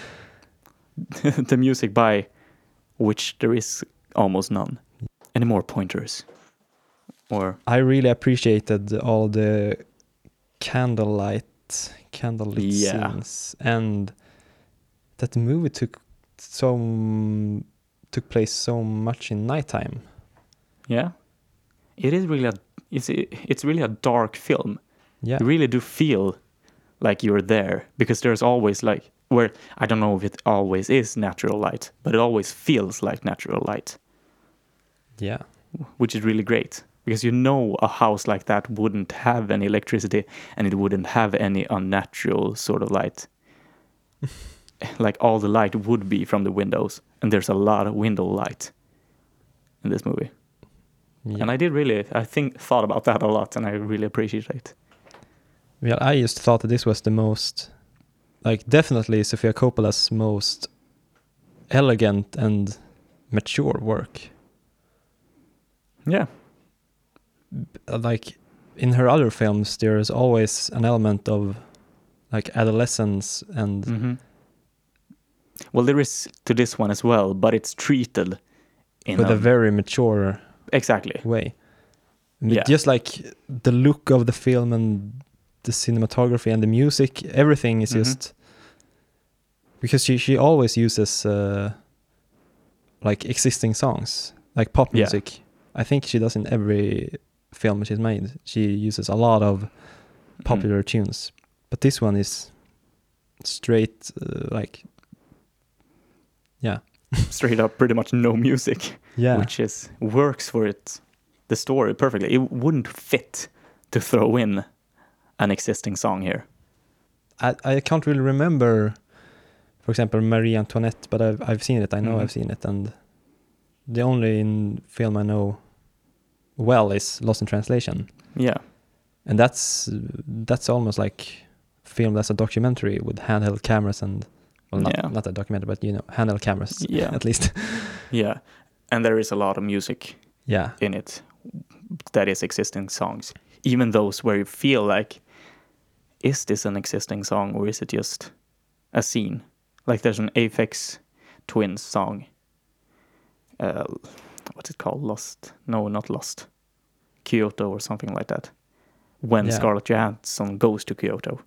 S2: the music by which there is almost none. Any more pointers? Or
S1: I really appreciated all the candlelight candlelit
S2: Yeah.
S1: scenes, and that the movie took so m- took place so much in nighttime.
S2: yeah, it is really a it's it's really a dark film.
S1: Yeah,
S2: You really do feel like you're there because there's always like where I don't know if it always is natural light, but it always feels like natural light.
S1: yeah.
S2: which is really great because you know a house like that wouldn't have any electricity and it wouldn't have any unnatural sort of light. like all the light would be from the windows, and there's a lot of window light in this movie.
S1: yeah.
S2: And I did really, I think, thought about that a lot, and I really appreciate it.
S1: Well, I just thought that this was the most, like, definitely Sofia Coppola's most elegant and mature work.
S2: Yeah,
S1: Like, in her other films, there is always an element of, like, adolescence and
S2: hmm Well, there is to this one as well, but it's treated in
S1: with
S2: a,
S1: a very mature
S2: exactly.
S1: way.
S2: Yeah.
S1: Just like the look of the film and the cinematography and the music, everything is
S2: Mhm.
S1: just because she she always uses uh, like existing songs, like pop
S2: Yeah.
S1: music. I think she does in every film she's made. She uses a lot of
S2: Mhm.
S1: popular tunes, but this one is straight uh, like
S2: straight up, pretty much no music.
S1: yeah
S2: which is works for it the story perfectly. It wouldn't fit to throw in an existing song here.
S1: I, I can't really remember, for example, Marie Antoinette, but I've I've seen it. I know
S2: Mhm.
S1: I've seen it, and the only in film I know well is Lost in Translation,
S2: Yeah,
S1: and that's that's almost like film that's a documentary with handheld cameras and well, not
S2: Yeah.
S1: not a documentary, but you know, handheld cameras
S2: Yeah.
S1: at least.
S2: yeah, and there is a lot of music
S1: yeah,
S2: in it that is existing songs, even those where you feel like, is this an existing song or is it just a scene? Like there's an Aphex Twins song. Uh, what's it called? Lost? No, not Lost. Kyoto or something like that. When
S1: Yeah.
S2: Scarlett Johansson goes to Kyoto.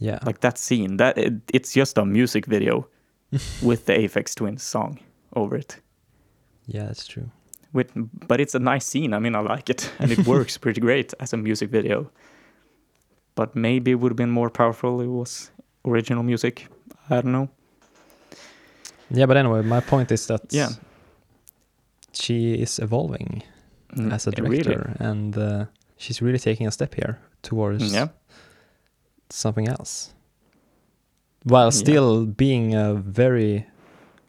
S1: Yeah,
S2: like that scene that it, it's just a music video with the Aphex Twins song over it.
S1: Yeah, that's true.
S2: with but it's a nice scene. I mean i like it and it works pretty great as a music video. But maybe it would have been more powerful if it was original music. I don't know.
S1: Yeah, but anyway, my point is that
S2: Yeah.
S1: she is evolving
S2: Mm,
S1: as a
S2: really.
S1: director, and uh, she's really taking a step here towards
S2: yeah
S1: something else. while
S2: Yeah.
S1: still being a very.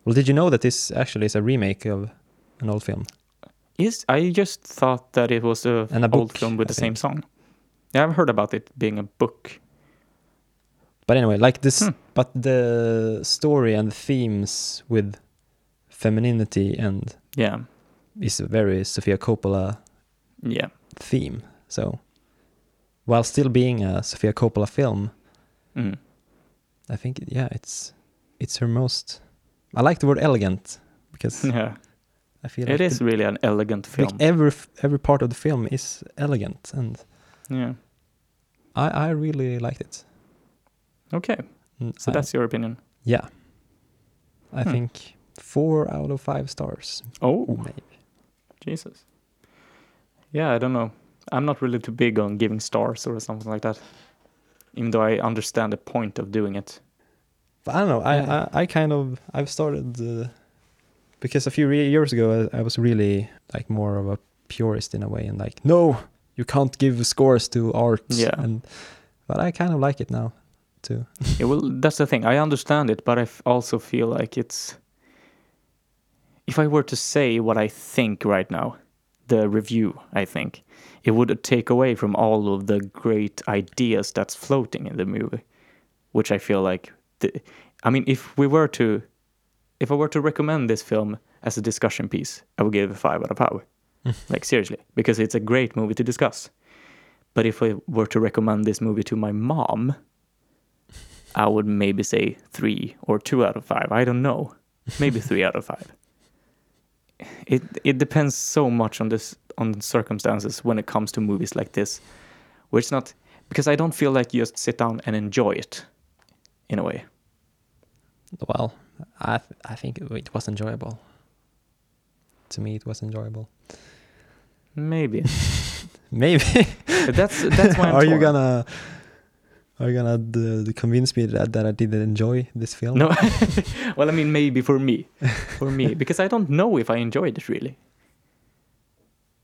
S1: Well, did you know that this actually is a remake of an old film?
S2: Is I just thought that it was a,
S1: And a
S2: old film with
S1: I
S2: the same song. Yeah, I've heard about it being a book.
S1: But anyway, like this,
S2: Hmm.
S1: but the story and the themes with femininity and
S2: Yeah,
S1: is a very Sofia Coppola
S2: yeah,
S1: theme. So, while still being a Sofia Coppola film,
S2: mm.
S1: I think yeah, it's it's her most. I like the word elegant because
S2: yeah.
S1: I feel like
S2: It is
S1: the-
S2: really an elegant
S1: like
S2: film.
S1: every every part of the film is elegant, and
S2: yeah.
S1: I I really liked it.
S2: Okay,
S1: Mm,
S2: so
S1: I-
S2: that's your opinion.
S1: yeah. I
S2: Hmm.
S1: think four out of five stars,
S2: Oh,
S1: maybe.
S2: Jesus. Yeah, I don't know. I'm not really too big on giving stars or something like that. Even though I understand the point of doing it.
S1: But I don't know. I,
S2: Yeah.
S1: I, I kind of I've started uh, because a few re- years ago I, I was really like more of a purist in a way and like no, you can't give scores to art.
S2: Yeah.
S1: And but I kind of like it now too.
S2: Yeah, well, that's the thing. I understand it, but I f- also feel like it's. If I were to say what I think right now, the review, I think, it would take away from all of the great ideas that's floating in the movie, which I feel like. The, I mean, if we were to. If I were to recommend this film as a discussion piece, I would give it a five out of five. like, seriously, because it's a great movie to discuss. But if I were to recommend this movie to my mom, I would maybe say three or two out of five. I don't know. Maybe three out of five. It it depends so much on this on the circumstances when it comes to movies like this, where it's not because I don't feel like you just sit down and enjoy it, in a way.
S1: Well, I th- I think it was enjoyable. To me, it was enjoyable.
S2: Maybe
S1: Maybe.
S2: that's that's why I'm
S1: are you gonna are you gonna d- convince me that, that I didn't enjoy this film?
S2: No, well, I mean maybe for me, for me because I don't know if I enjoyed it really.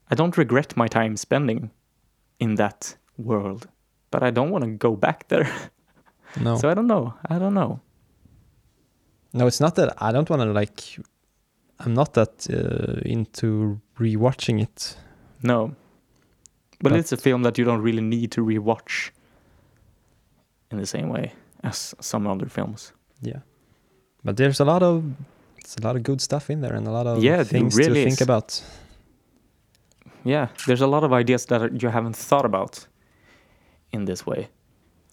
S2: I don't regret my time spending in that world, but I don't want to go back there.
S1: no.
S2: So I don't know. I don't know.
S1: No, it's not that I don't want to like. I'm not that uh, into rewatching it.
S2: No. But,
S1: But-
S2: it's a film that you don't really need to rewatch in the same way as some other films.
S1: Yeah, but there's a lot of it's a lot of good stuff in there and a lot of
S2: Yeah,
S1: things
S2: really
S1: to think
S2: is.
S1: about.
S2: Yeah, there's a lot of ideas that are- you haven't thought about in this way,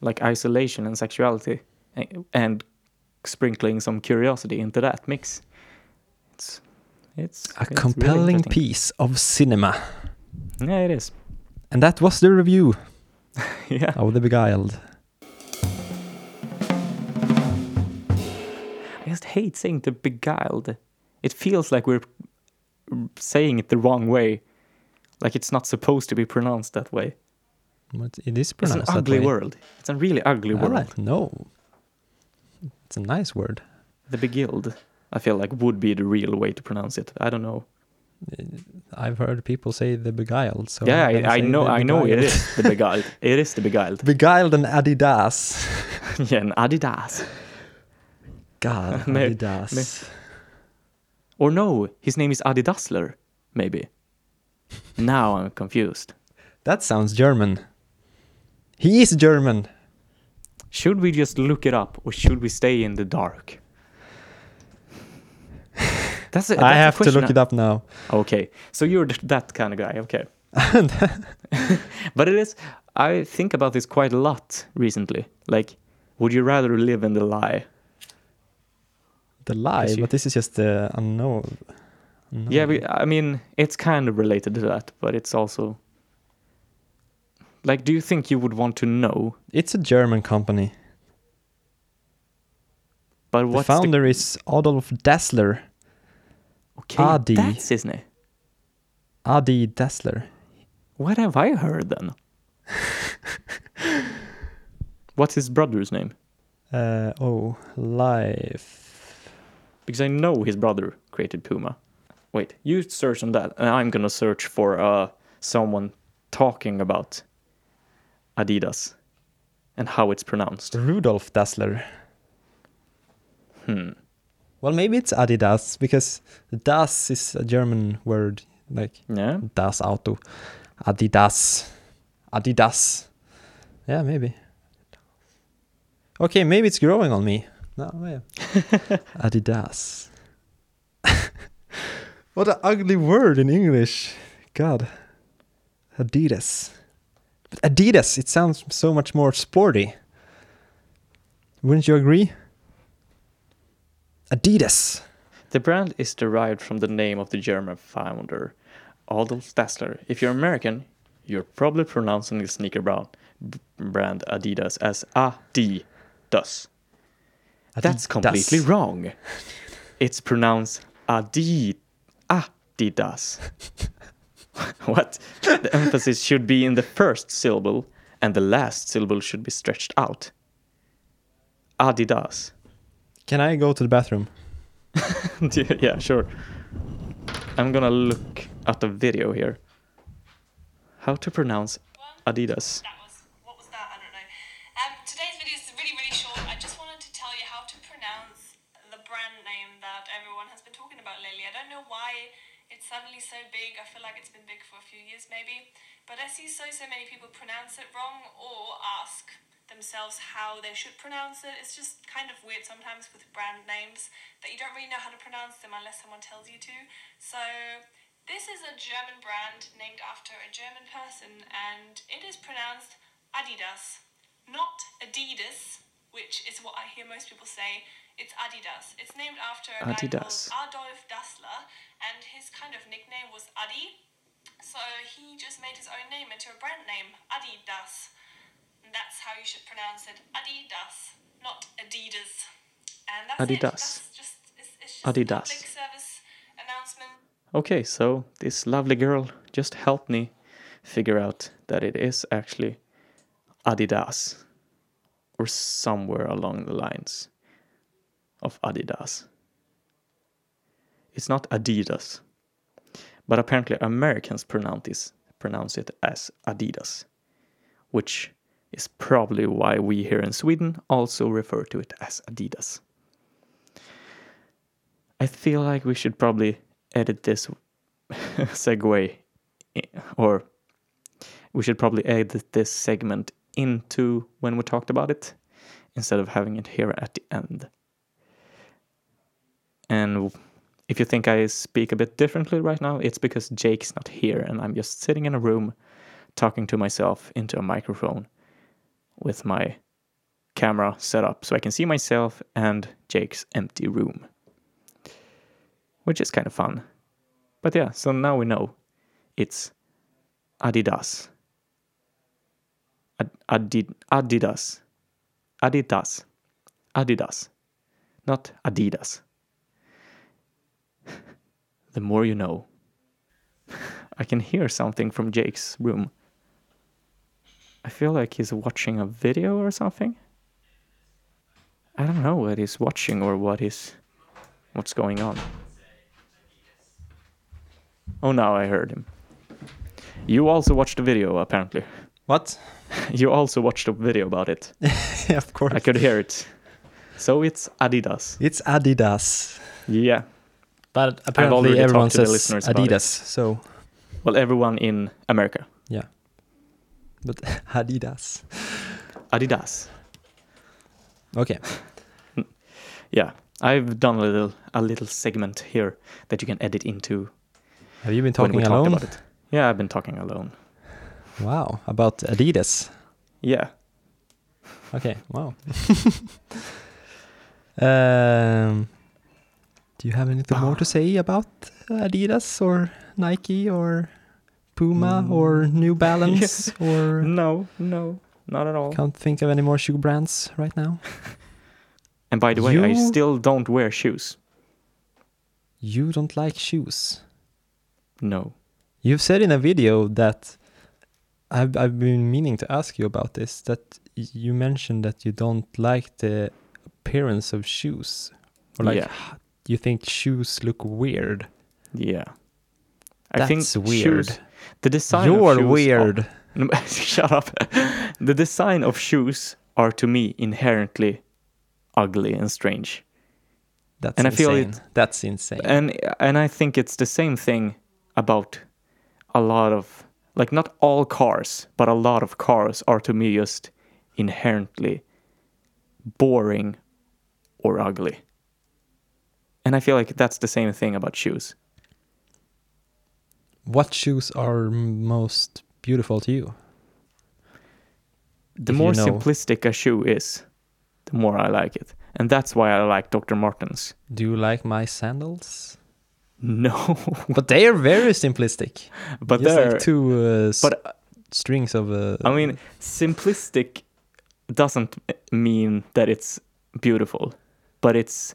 S2: like isolation and sexuality, a- and sprinkling some curiosity into that mix. It's it's
S1: A
S2: it's
S1: compelling
S2: interesting.
S1: piece of cinema,
S2: Yeah, it is.
S1: and that was the review
S2: yeah.
S1: of The Beguiled.
S2: Just hate saying the beguiled. It feels like we're saying it the wrong way. Like it's not supposed to be pronounced that way.
S1: But it is
S2: It's
S1: pronounced
S2: an
S1: that
S2: ugly
S1: way.
S2: world. It's a really ugly
S1: like- no, it's a nice word.
S2: The beguiled. I feel like would be the real way to pronounce it. I don't know.
S1: Uh, I've heard people say The Beguiled. So
S2: yeah, I, I know. I know it is the beguiled. it is the beguiled.
S1: Beguiled and Adidas.
S2: yeah, an Adidas.
S1: God, Adidas.
S2: Or no, his name is Adidasler. Maybe. now I'm confused.
S1: That sounds German. He is German.
S2: Should we just look it up, or should we stay in the dark? That's a,
S1: I have to look it up now.
S2: Okay, so you're that kind of guy. Okay, but it is. I think about this quite a lot recently. Like, would you rather live in the lie?
S1: The lie, but this is just the unknown. unknown.
S2: Yeah, we, I mean, it's kind of related to that, but it's also like, do you think you would want to know?
S1: it's a German company.
S2: But what's The
S1: founder is Adolf Dassler.
S2: okay,
S1: Adi.
S2: That's his name.
S1: Adi Dassler.
S2: What have I heard then? What's his brother's name?
S1: Uh, oh, life.
S2: Because I know his brother created Puma. Wait, you search on that, and I'm gonna search for uh someone talking about Adidas and how it's pronounced.
S1: Rudolf Dassler.
S2: Hmm.
S1: Well, maybe it's Adidas because das is a German word like
S2: Yeah.
S1: das Auto. Adidas. Adidas. Yeah, maybe. Okay, maybe it's growing on me. No, yeah. Adidas. what an ugly word in English. God. Adidas. But Adidas, it sounds so much more sporty. Wouldn't you agree? Adidas.
S2: The brand is derived from the name of the German founder, Adolf Dassler. If you're American, you're probably pronouncing the sneaker brand, brand Adidas as Adidas. That's completely wrong. It's pronounced Adi Adidas. what? The emphasis should be in the first syllable, and the last syllable should be stretched out. Adidas.
S1: Can I go to the bathroom?
S2: yeah, sure. I'm gonna look at the video here. How to pronounce Adidas.
S3: That was what was that? I don't know. Um, today's video is really really short. I just wanted to tell you how to pronounce the brand name that everyone has been talking about lately. I don't know why so big. I feel like it's been big for a few years maybe, but I see so so many people pronounce it wrong or ask themselves how they should pronounce it. It's just kind of weird sometimes with brand names that you don't really know how to pronounce them unless someone tells you to. So this is a German brand named after a German person and it is pronounced Adidas, not Adidas, which is what I hear most people say. It's Adidas. It's named after a guy called Adolf Dassler and his kind of nickname was Adi. So he just made his own name into a brand name, Adidas. And that's how you should pronounce it, Adidas, not Adidas. And that's it.
S2: Adidas.
S3: That's just, it's, it's just
S2: Adidas.
S3: a public service announcement.
S2: Okay, so this lovely girl just helped me figure out that it is actually Adidas or somewhere along the lines of Adidas. It's not Adidas, but apparently Americans pronounce this pronounce it as Adidas, which is probably why we here in Sweden also refer to it as Adidas. I feel like we should probably edit this segue or we should probably edit this segment into when we talked about it instead of having it here at the end. And if you think I speak a bit differently right now, it's because Jake's not here and I'm just sitting in a room talking to myself into a microphone with my camera set up so I can see myself and Jake's empty room, which is kind of fun. But yeah, so now we know it's Adidas. Ad- Adid- Adidas. Adidas. Adidas. Not Adidas. The more you know. I can hear something from Jake's room. I feel like he's watching a video or something. I don't know what he's watching or what is what's going on. Oh, now I heard him. You also watched the video, apparently.
S1: What?
S2: You also watched a video about it.
S1: yeah, of course.
S2: I could hear it. So it's Adidas.
S1: It's Adidas.
S2: Yeah.
S1: But apparently everyone says. Adidas. So,
S2: Well, everyone in America.
S1: yeah. But Adidas.
S2: Adidas.
S1: Okay.
S2: Yeah. I've done a little a little segment here that you can edit into
S1: Have you been talking
S2: we
S1: alone?
S2: about it. Yeah, I've been talking alone.
S1: Wow. About Adidas.
S2: Yeah.
S1: Okay. Wow. um, do you have anything more to say about Adidas or Nike or Puma
S2: Mm.
S1: or New Balance or
S2: No, no, not at all.
S1: can't think of any more shoe brands right now?
S2: And by the way, I still don't wear shoes.
S1: You don't like shoes.
S2: No.
S1: You've said in a video that I've I've been meaning to ask you about this that you mentioned that you don't like the appearance of shoes or like
S2: Yeah.
S1: You think shoes look weird.
S2: Yeah. I
S1: That's
S2: think
S1: weird.
S2: shoes- the design
S1: You're
S2: shoes
S1: weird.
S2: Are, shut up. the design of shoes are to me inherently ugly and strange.
S1: That's
S2: And I feel
S1: insane.
S2: it-
S1: That's insane.
S2: and and I think it's the same thing about a lot of like not all cars, but a lot of cars are to me just inherently boring or ugly. And I feel like that's the same thing about shoes.
S1: what shoes are most beautiful to you?
S2: The
S1: If you
S2: more
S1: know.
S2: simplistic a shoe is, the more I like it. And that's why I like Dr. Martens.
S1: Do you like my sandals?
S2: No,
S1: but they are very simplistic.
S2: but
S1: Just
S2: they're
S1: like two uh,
S2: but
S1: strings of. Uh,
S2: I mean, simplistic doesn't mean that it's beautiful, but it's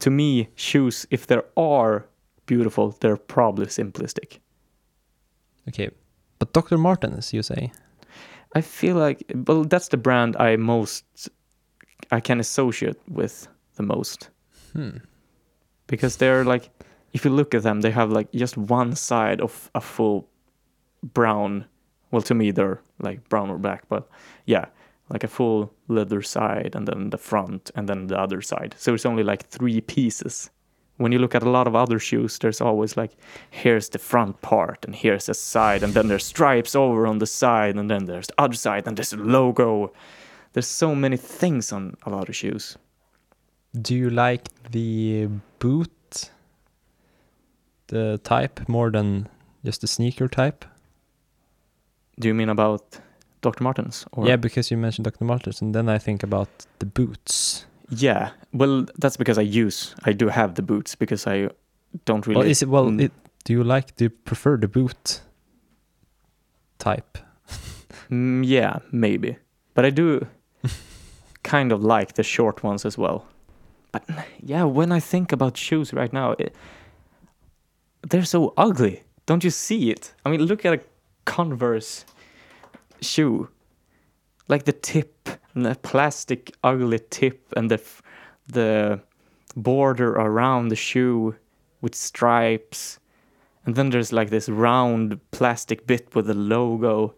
S2: to me shoes. If there are beautiful, they're probably simplistic.
S1: okay, but Dr. Martens, you say?
S2: I feel like well, that's the brand I most I can associate with the most
S1: Hmm.
S2: because they're like if you look at them, they have like just one side of a full brown. Well, to me, they're like brown or black, but yeah, like a full leather side, and then the front, and then the other side. So it's only like three pieces. When you look at a lot of other shoes, there's always like, here's the front part, and here's the side, and then there's stripes over on the side, and then there's the other side, and there's a logo. There's so many things on a lot of shoes.
S1: Do you like the boot, the type, more than just the sneaker type?
S2: Do you mean about Dr. Martens? Or?
S1: Yeah, because you mentioned Dr. Martens, and then I think about the boots.
S2: Yeah, well, that's because I use, I do have the boots because I don't really.
S1: Well, is it well?
S2: Mm.
S1: It, do you like? Do you prefer the boot type?
S2: Mm, yeah, maybe, but I do kind of like the short ones as well. But yeah, when I think about shoes right now, it, they're so ugly. Don't you see it? I mean, look at a Converse shoe, like the tip, and the plastic ugly tip, and the the border around the shoe with stripes, and then there's like this round plastic bit with the logo.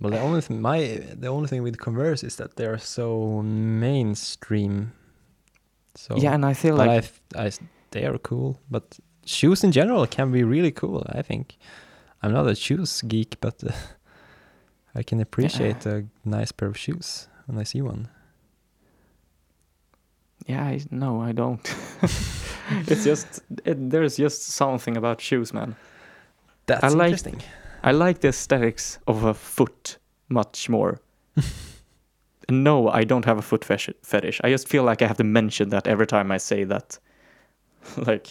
S1: Well, the only thing, my the only thing with Converse is that they're so mainstream. So
S2: yeah, and I feel like
S1: I they are cool. But shoes in general can be really cool. I think. I'm not a shoes geek, but uh, I can appreciate a nice pair of shoes when I see one.
S2: Yeah, I, no, I don't. it's just it, there's just something about shoes, man.
S1: That's
S2: I like-
S1: interesting.
S2: I like the aesthetics of a foot much more. No, I don't have a foot fetish. I just feel like I have to mention that every time I say that. like,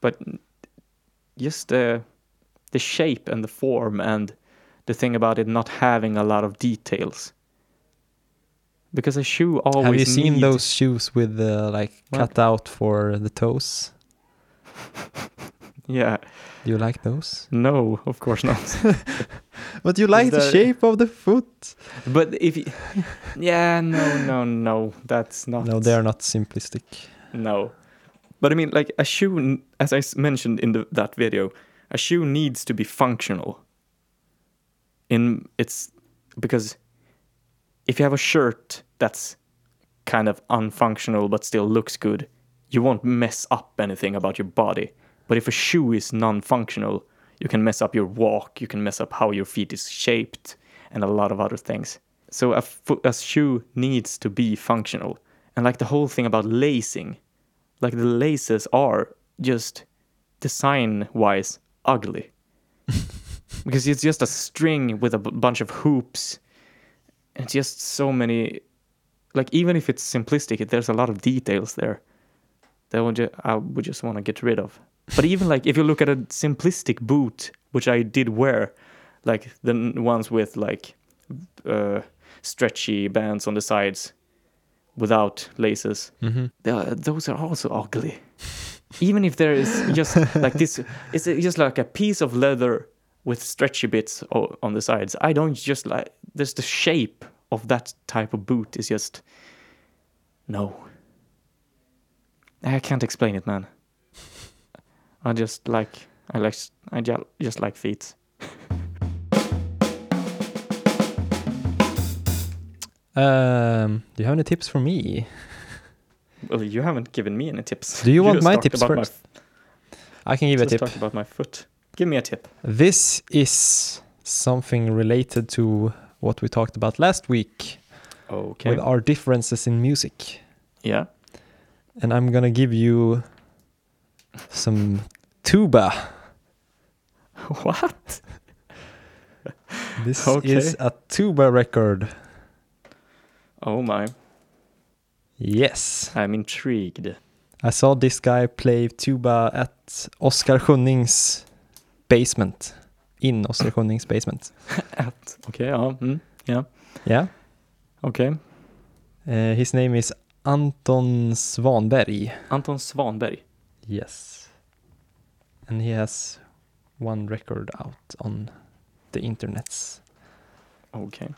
S2: but just the the shape and the form and the thing about it not having a lot of details. Because a shoe always
S1: Have you seen
S2: need-
S1: those shoes with the like
S2: What?
S1: cut out for the toes?
S2: Yeah.
S1: Do you like those?
S2: No, of course not.
S1: But you like the
S2: there-
S1: shape of the foot.
S2: But if you, yeah, no, no, no, that's not.
S1: No, they are not simplistic.
S2: No, but I mean, like a shoe, as I mentioned in the, that video, a shoe needs to be functional. In it's because if you have a shirt that's kind of unfunctional but still looks good, you won't mess up anything about your body. But if a shoe is non-functional, you can mess up your walk, you can mess up how your feet is shaped, and a lot of other things. So a, fo- a shoe needs to be functional. And like the whole thing about lacing, like the laces are just design wise ugly. because it's just a string with a b- bunch of hoops. And just so many like even if it's simplistic, there's a lot of details there that would I would just want to get rid of. But even like if you look at a simplistic boot, which I did wear, like the ones with like uh, stretchy bands on the sides without laces,
S1: Mm-hmm.
S2: th- those are also ugly. Even if there is just like this, it's just like a piece of leather with stretchy bits on the sides. I don't just like. There's the shape of that type of boot is just no. I can't explain it, man. I just like I like I just like feet.
S1: Um, do you have any tips for me?
S2: Well, you haven't given me any tips.
S1: Do you want my tips
S2: about my
S1: first? I can give you a tip.
S2: talked about my foot. Give me a tip.
S1: This is something related to what we talked about last week
S2: Okay.
S1: with our differences in music.
S2: yeah.
S1: And I'm gonna give you some tuba.
S2: What?
S1: This
S2: Okay.
S1: is a tuba record.
S2: Oh my.
S1: Yes.
S2: I'm intrigued.
S1: I saw this guy play tuba at Oskar Schunnings basement. In Oskar Schunnings basement.
S2: At. Okay. Ja. Mm, yeah.
S1: Yeah.
S2: Okay.
S1: Uh, his name is Anton Svanberg.
S2: Anton Svanberg.
S1: Yes. And he has one record out on the internets.
S2: Okay.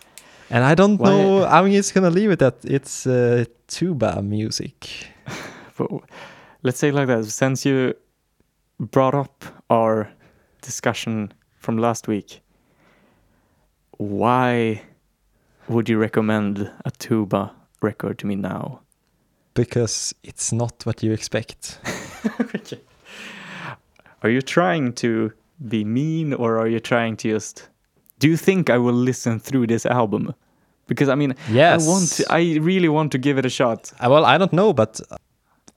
S1: And I don't
S2: Why-
S1: know, I'm just gonna leave it at it's uh, tuba music.
S2: But let's say it like that. Since you brought up our discussion from last week, why would you recommend a tuba record to me now?
S1: Because it's not what you expect.
S2: okay. Are you trying to be mean or are you trying to just do you think I will listen through this album? Because I mean
S1: Yes.
S2: I want to, I really want to give it a shot.
S1: Uh, well, I don't know, but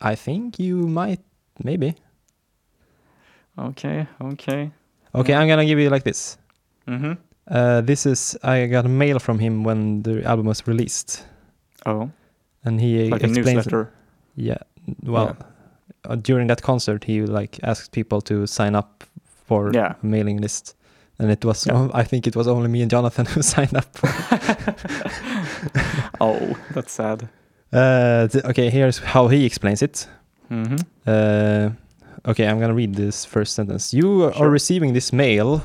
S1: I think you might, maybe.
S2: Okay, okay.
S1: Okay,
S2: Yeah.
S1: I'm gonna give you like this.
S2: Mm-hmm.
S1: Uh, this is I got a mail from him when the album was released,
S2: Oh,
S1: and he
S2: like newsletter.
S1: Yeah, well, uh, during that concert, he like asked people to sign up for
S2: Yeah.
S1: a mailing list, and it was
S2: Yeah.
S1: I think it was only me and Jonathan who signed up.
S2: Oh, that's sad.
S1: Uh, okay, here's how he explains it.
S2: Mm-hmm.
S1: Uh, okay, I'm gonna read this first sentence. You are receiving this mail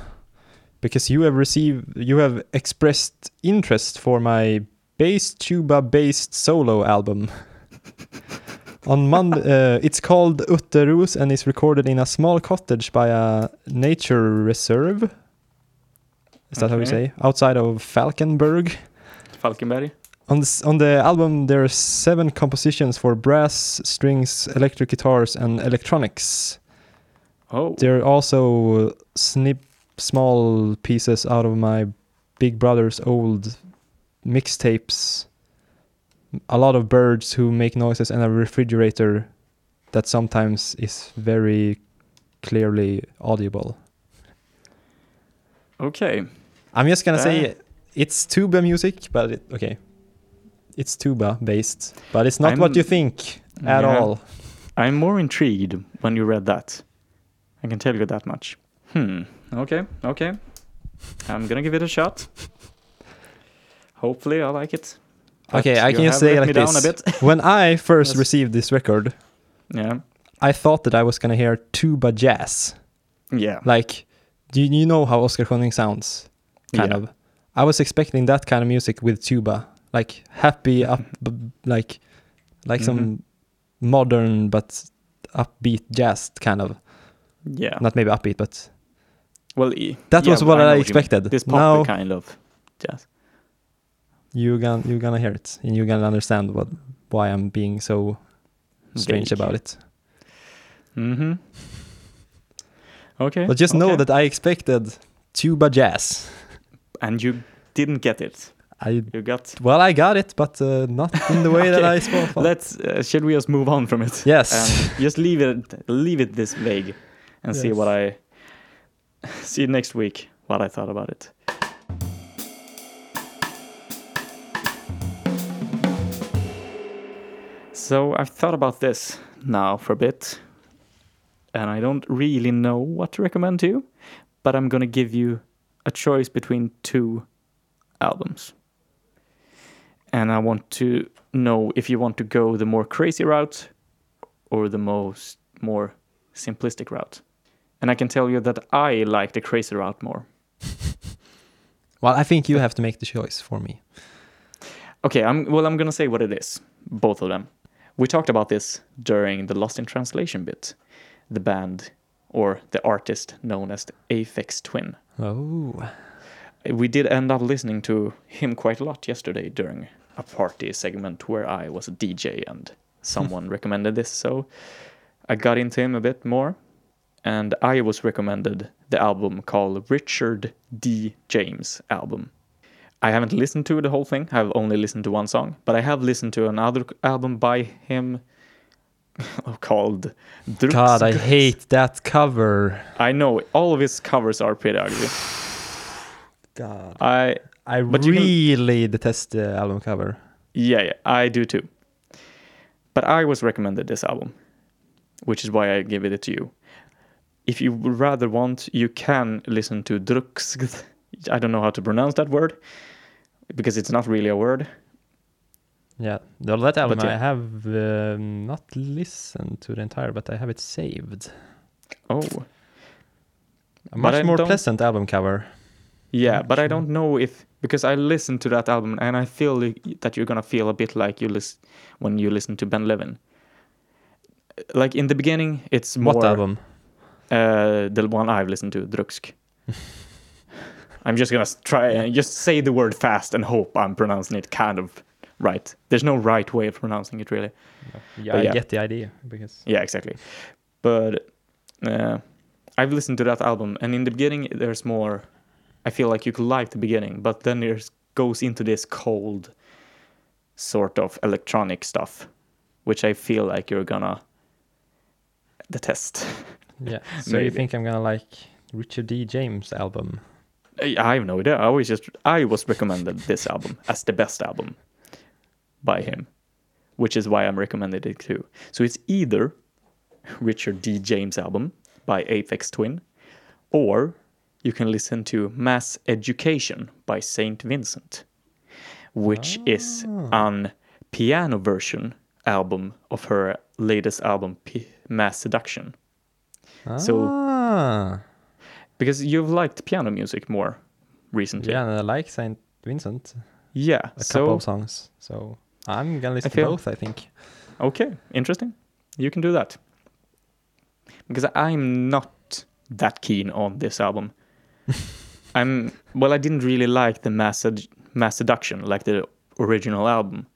S1: because you have received, you have expressed interest for my bass tuba based solo album. On Monday, uh, it's called Utterros and is recorded in a small cottage by a nature reserve. Is that how you say? Outside of Falkenberg.
S2: Falkenberg.
S1: On the, on the album, there are seven compositions for brass, strings, electric guitars, and electronics.
S2: Oh,
S1: There are also snip small pieces out of my big brother's old mixtapes. A lot of birds who make noises, and a refrigerator that sometimes is very clearly audible.
S2: okay.
S1: I'm just gonna
S2: Uh.
S1: say it's tuba music, but it, okay, it's tuba based, but it's not what
S2: I'm-
S1: you think at
S2: Yeah.
S1: all.
S2: I'm more intrigued when you read that. I can tell you that much. Hmm. Okay. Okay. I'm gonna give it a shot. Hopefully, I like it. But
S1: Okay, I can just say like this.
S2: a bit.
S1: when I first
S2: Yes.
S1: received this record,
S2: yeah.
S1: I thought that I was gonna hear tuba jazz.
S2: Yeah.
S1: Like, do you, know how Oscar Schönning sounds? Kind
S2: Yeah.
S1: of. I was expecting that kind of music with tuba, like happy up, like, like some
S2: Mhm.
S1: modern but upbeat jazz kind of.
S2: Yeah.
S1: Not maybe upbeat, but
S2: Well, e-
S1: that
S2: yeah,
S1: was what I
S2: mean.
S1: expected.
S2: This poppy
S1: now
S2: kind of jazz.
S1: you gonna you're gonna hear it, and you're gonna understand what why I'm being so strange
S2: Vague.
S1: about it.
S2: Mm-hmm. Okay.
S1: But just know that I expected tuba jazz.
S2: And you didn't get it.
S1: I
S2: You got.
S1: well, I got it, but uh, not in the way that
S2: Okay,
S1: I thought.
S2: Let's. Uh, should we just move on from it?
S1: Yes.
S2: And just leave it. Leave it this vague, and see what I. See next week what I thought about it. So I've thought about this now for a bit, and I don't really know what to recommend to you, but I'm gonna give you a choice between two albums. And I want to know if you want to go the more crazy route or the most more simplistic route. And I can tell you that I like the crazy route more.
S1: Well, I think you have to make the choice for me.
S2: Okay, I'm well I'm gonna say what it is. Both of them. We talked about this during the Lost in Translation bit. The band or the artist known as the Aphex Twin.
S1: Oh,
S2: We did end up listening to him quite a lot yesterday during a party segment where I was a DJ and someone recommended this, so I got into him a bit more, and I was recommended the album called Richard D. James album. I haven't listened to the whole thing. I've only listened to one song, but I have listened to another album by him called Drukqs-
S1: God, I hate that cover.
S2: I know all of his covers are pretty ugly.
S1: God.
S2: I
S1: I
S2: But you can-
S1: really detest the album cover.
S2: yeah, yeah, I do too. But I was recommended this album, which is why I give it to you. If you would rather want, you can listen to Drukqs. I don't know how to pronounce that word because it's not really a word.
S1: Yeah, the that album
S2: yeah.
S1: I have um, not listened to the entire, but I have it saved.
S2: Oh,
S1: A much more pleasant album cover.
S2: yeah, but I don't know if because I listened to that album and I feel that you're gonna feel a bit like you listen when you listen to Ben Levin. Like in the beginning, it's more
S1: What album?
S2: Uh, the one I've listened to, Drukqs. I'm just gonna try and just say the word fast and hope I'm pronouncing it kind of right. There's no right way of pronouncing it really.
S1: Yeah,
S2: But
S1: I get the idea because
S2: Yeah, exactly. But uh, I've listened to that album, and in the beginning, there's more. I feel like you could like the beginning, but then it goes into this cold, sort of electronic stuff, which I feel like you're gonna detest.
S1: yeah. So you think I'm gonna like Richard D. James album?
S2: I I have no idea. I always just I was recommended this album as the best album by him, which is why I'm recommended it too. So it's either Richard D. James album by Aphex Twin, or you can listen to Mass Education by Saint Vincent, which is an piano version album of her latest album P- Mass Seduction. So-
S1: ah,
S2: Because you've liked piano music more recently.
S1: yeah, and I like Saint Vincent.
S2: Yeah.
S1: A
S2: so
S1: couple of songs. So I'm gonna listen to both. I think.
S2: okay, interesting. You can do that. Because I'm not that keen on this album. I'm well. I didn't really like the mass Ed- mass seduction like the original album.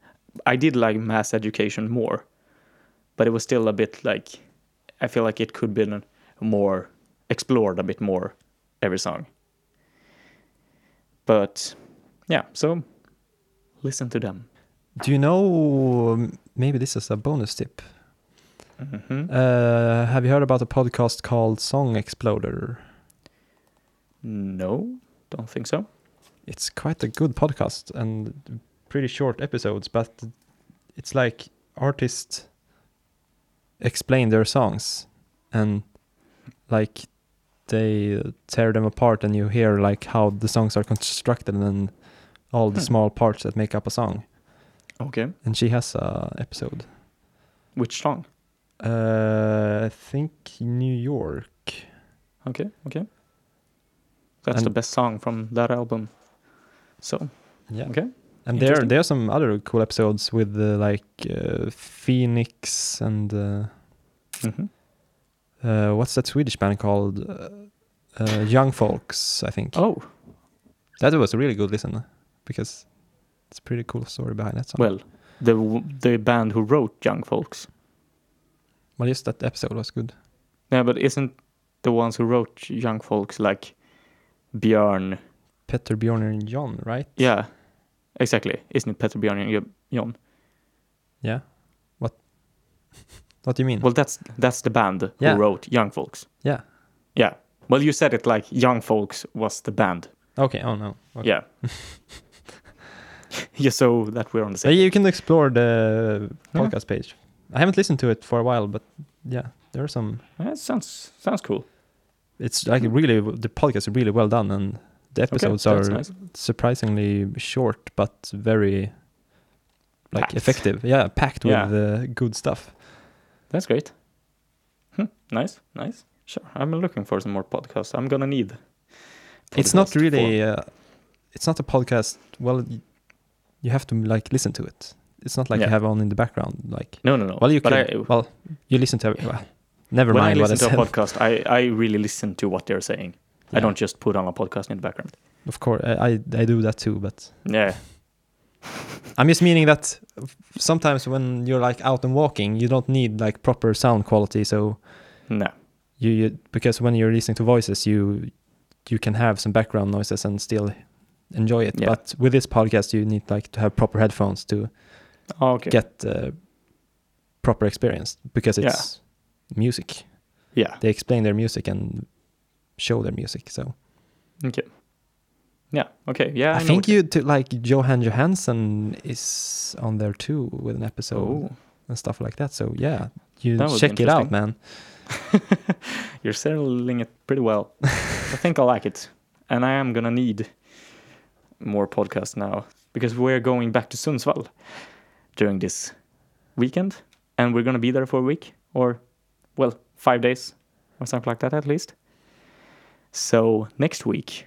S2: I did like mass education more, but it was still a bit like I feel like it could been more explored a bit more every song. But yeah, so listen to them.
S1: Do you know? um, Maybe this is a bonus tip.
S2: hmm
S1: Uh, have you heard about a podcast called Song Exploder?
S2: No, don't think so.
S1: It's quite a good podcast and pretty short episodes, but it's like artists explain their songs and like they tear them apart and you hear like how the songs are constructed and all the
S2: Hmm.
S1: small parts that make up a song.
S2: Okay.
S1: And she has a episode.
S2: Which song?
S1: Uh, I think New York.
S2: Okay, okay. That's the best song from that album. So,
S1: Yeah.
S2: okay.
S1: And there there are some other cool episodes with uh, like uh, Phoenix and uh,
S2: hmm
S1: uh, what's that Swedish band called? Uh, uh, Young Folks, I think.
S2: Oh,
S1: That was a really good listen because it's a pretty cool story behind that song.
S2: well, the w- the band who wrote Young Folks.
S1: well, just that episode was good.
S2: Yeah, but isn't the ones who wrote Young Folks like Björn?
S1: Petter, Bjorn, and John, right?
S2: Yeah, exactly. Isn't it Peter Björn and Jo- John?
S1: Yeah. What? what do you mean?
S2: Well, that's that's the band who wrote Young Folks.
S1: yeah.
S2: Yeah. Well, you said it like Young Folks was the band.
S1: Okay. Oh no. Okay.
S2: Yeah. Just so that we're on the
S1: same.
S2: same.
S1: you can explore the
S2: Yeah.
S1: podcast page. I haven't listened to it for a while, but yeah, there are some.
S2: Yeah, sounds sounds cool.
S1: It's like really the podcast is really well done, and the episodes
S2: that's
S1: are
S2: nice.
S1: surprisingly short but very like
S2: Packed.
S1: effective. Yeah, packed with uh, good stuff.
S2: That's great. Hmm, nice, nice. Sure, I'm looking for some more podcasts. I'm gonna need.
S1: It's not
S2: podcast
S1: really. Uh, it's not a podcast. Well, y- you have to like listen to it. It's not like
S2: Yeah.
S1: you have on in the background. Like,
S2: No, no, no.
S1: well, you
S2: but
S1: could.
S2: I, uh,
S1: well, you listen to. Well, never
S2: when
S1: mind what I
S2: listen to a podcast, I, I really listen to what they're saying. I don't just put on a podcast in the background.
S1: Of course, I I, I do that too, but
S2: Yeah.
S1: I'm just meaning that sometimes when you're like out and walking, you don't need like proper sound quality. So
S2: no.
S1: you, you because when you're listening to voices, you you can have some background noises and still enjoy it.
S2: Yeah.
S1: But with this podcast, you need like to have proper headphones to
S2: Oh, okay.
S1: get uh, proper experience because it's music.
S2: yeah.
S1: They explain their music and show their music. So
S2: Okay. Yeah. Okay. Yeah.
S1: I,
S2: know
S1: think you to like Jóhann Jóhannsson is on there too with an episode
S2: Oh,
S1: and stuff like that. So yeah, you
S2: That would be
S1: check it out, man.
S2: you're selling it pretty well. I think I like it, and I am gonna need more podcasts now because we're going back to Sundsvall during this weekend, and we're gonna be there for a week or, well, five days or something like that at least. So next week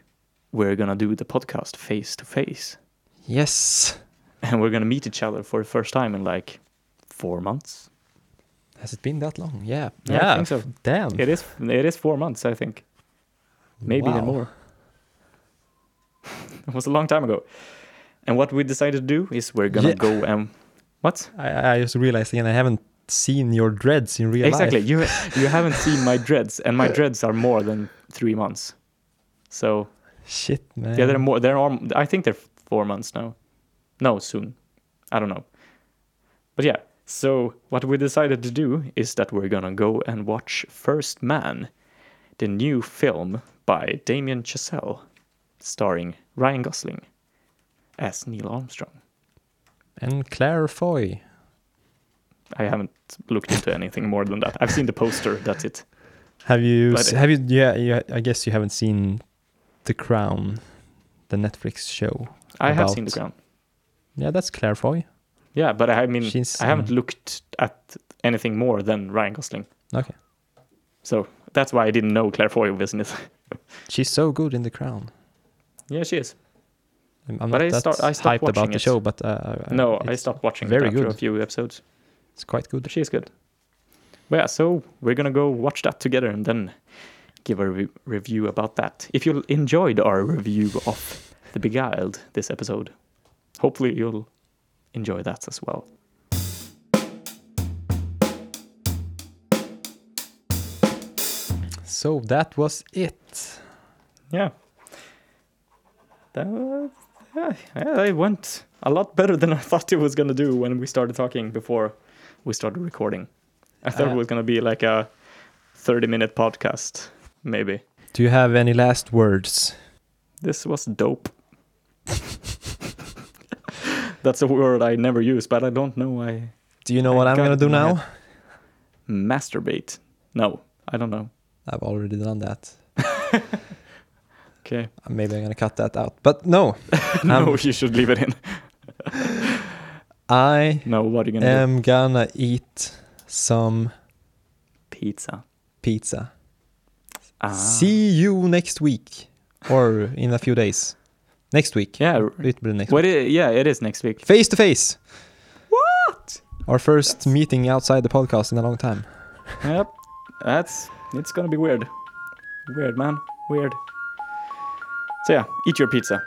S2: we're gonna do the podcast face to face,
S1: Yes.
S2: and we're gonna meet each other for the first time in like four months.
S1: Has it been that long? Yeah.
S2: Yeah, I think so.
S1: Damn.
S2: It is. It is four months, I think. Maybe even
S1: Wow.
S2: more. it was a long time ago. And what we decided to do is we're gonna
S1: Yeah.
S2: go and what?
S1: I, I just realized again I haven't seen your dreads in real
S2: exactly.
S1: life. Exactly.
S2: You you haven't seen my dreads, and my dreads are more than three months. So
S1: Shit, man.
S2: yeah, they're more. They're all, I think they're four months now. No, soon. I don't know. But yeah. So what we decided to do is that we're gonna go and watch First Man, the new film by Damien Chazelle, starring Ryan Gosling as Neil Armstrong.
S1: and Claire Foy.
S2: I haven't looked into anything more than that. I've seen the poster. That's it.
S1: Have you?
S2: But-
S1: have you? Yeah, yeah. I guess you haven't seen The Crown, the Netflix show.
S2: I have seen the Crown.
S1: Yeah, that's Claire Foy.
S2: Yeah, but I mean,
S1: She's,
S2: I haven't
S1: um,
S2: looked at anything more than Ryan Gosling.
S1: Okay.
S2: So that's why I didn't know Claire Foy was in it.
S1: She's so good in The Crown.
S2: Yeah, she is.
S1: I'm,
S2: But
S1: not
S2: I
S1: that
S2: start- I stopped
S1: hyped about
S2: watching
S1: the show, but uh,
S2: No, I stopped watching
S1: very
S2: it after
S1: good.
S2: a few episodes.
S1: It's quite good.
S2: But she's good. But yeah, so we're gonna go watch that together and then give a re- review about that. If you enjoyed our review of The Beguiled this episode, hopefully you'll enjoy that as well.
S1: So that was it.
S2: Yeah. That was, yeah, yeah, it went a lot better than I thought it was gonna do when we started talking before we started recording. I thought
S1: Uh,
S2: it was gonna be like a thirty-minute podcast, maybe.
S1: Do you have any last words?
S2: This was dope. That's a word I never use, but I don't know. I
S1: Do you know
S2: I
S1: what I'm gonna do now?
S2: head. masturbate. No, I don't know.
S1: I've already done that.
S2: Okay.
S1: Maybe I'm gonna cut that out. But no,
S2: no,
S1: Um,
S2: you should leave it in.
S1: I
S2: No, what are you gonna do?
S1: am gonna eat some
S2: Pizza.
S1: pizza.
S2: Ah.
S1: See you next week, or in a few days. Next week.
S2: Yeah.
S1: It will be next
S2: What?
S1: week.
S2: i- yeah, it is next week.
S1: Face to face.
S2: What?
S1: Our first meeting outside the podcast in a long time.
S2: Yep. That's. It's gonna be weird. Weird, man. Weird. So yeah, eat your pizza.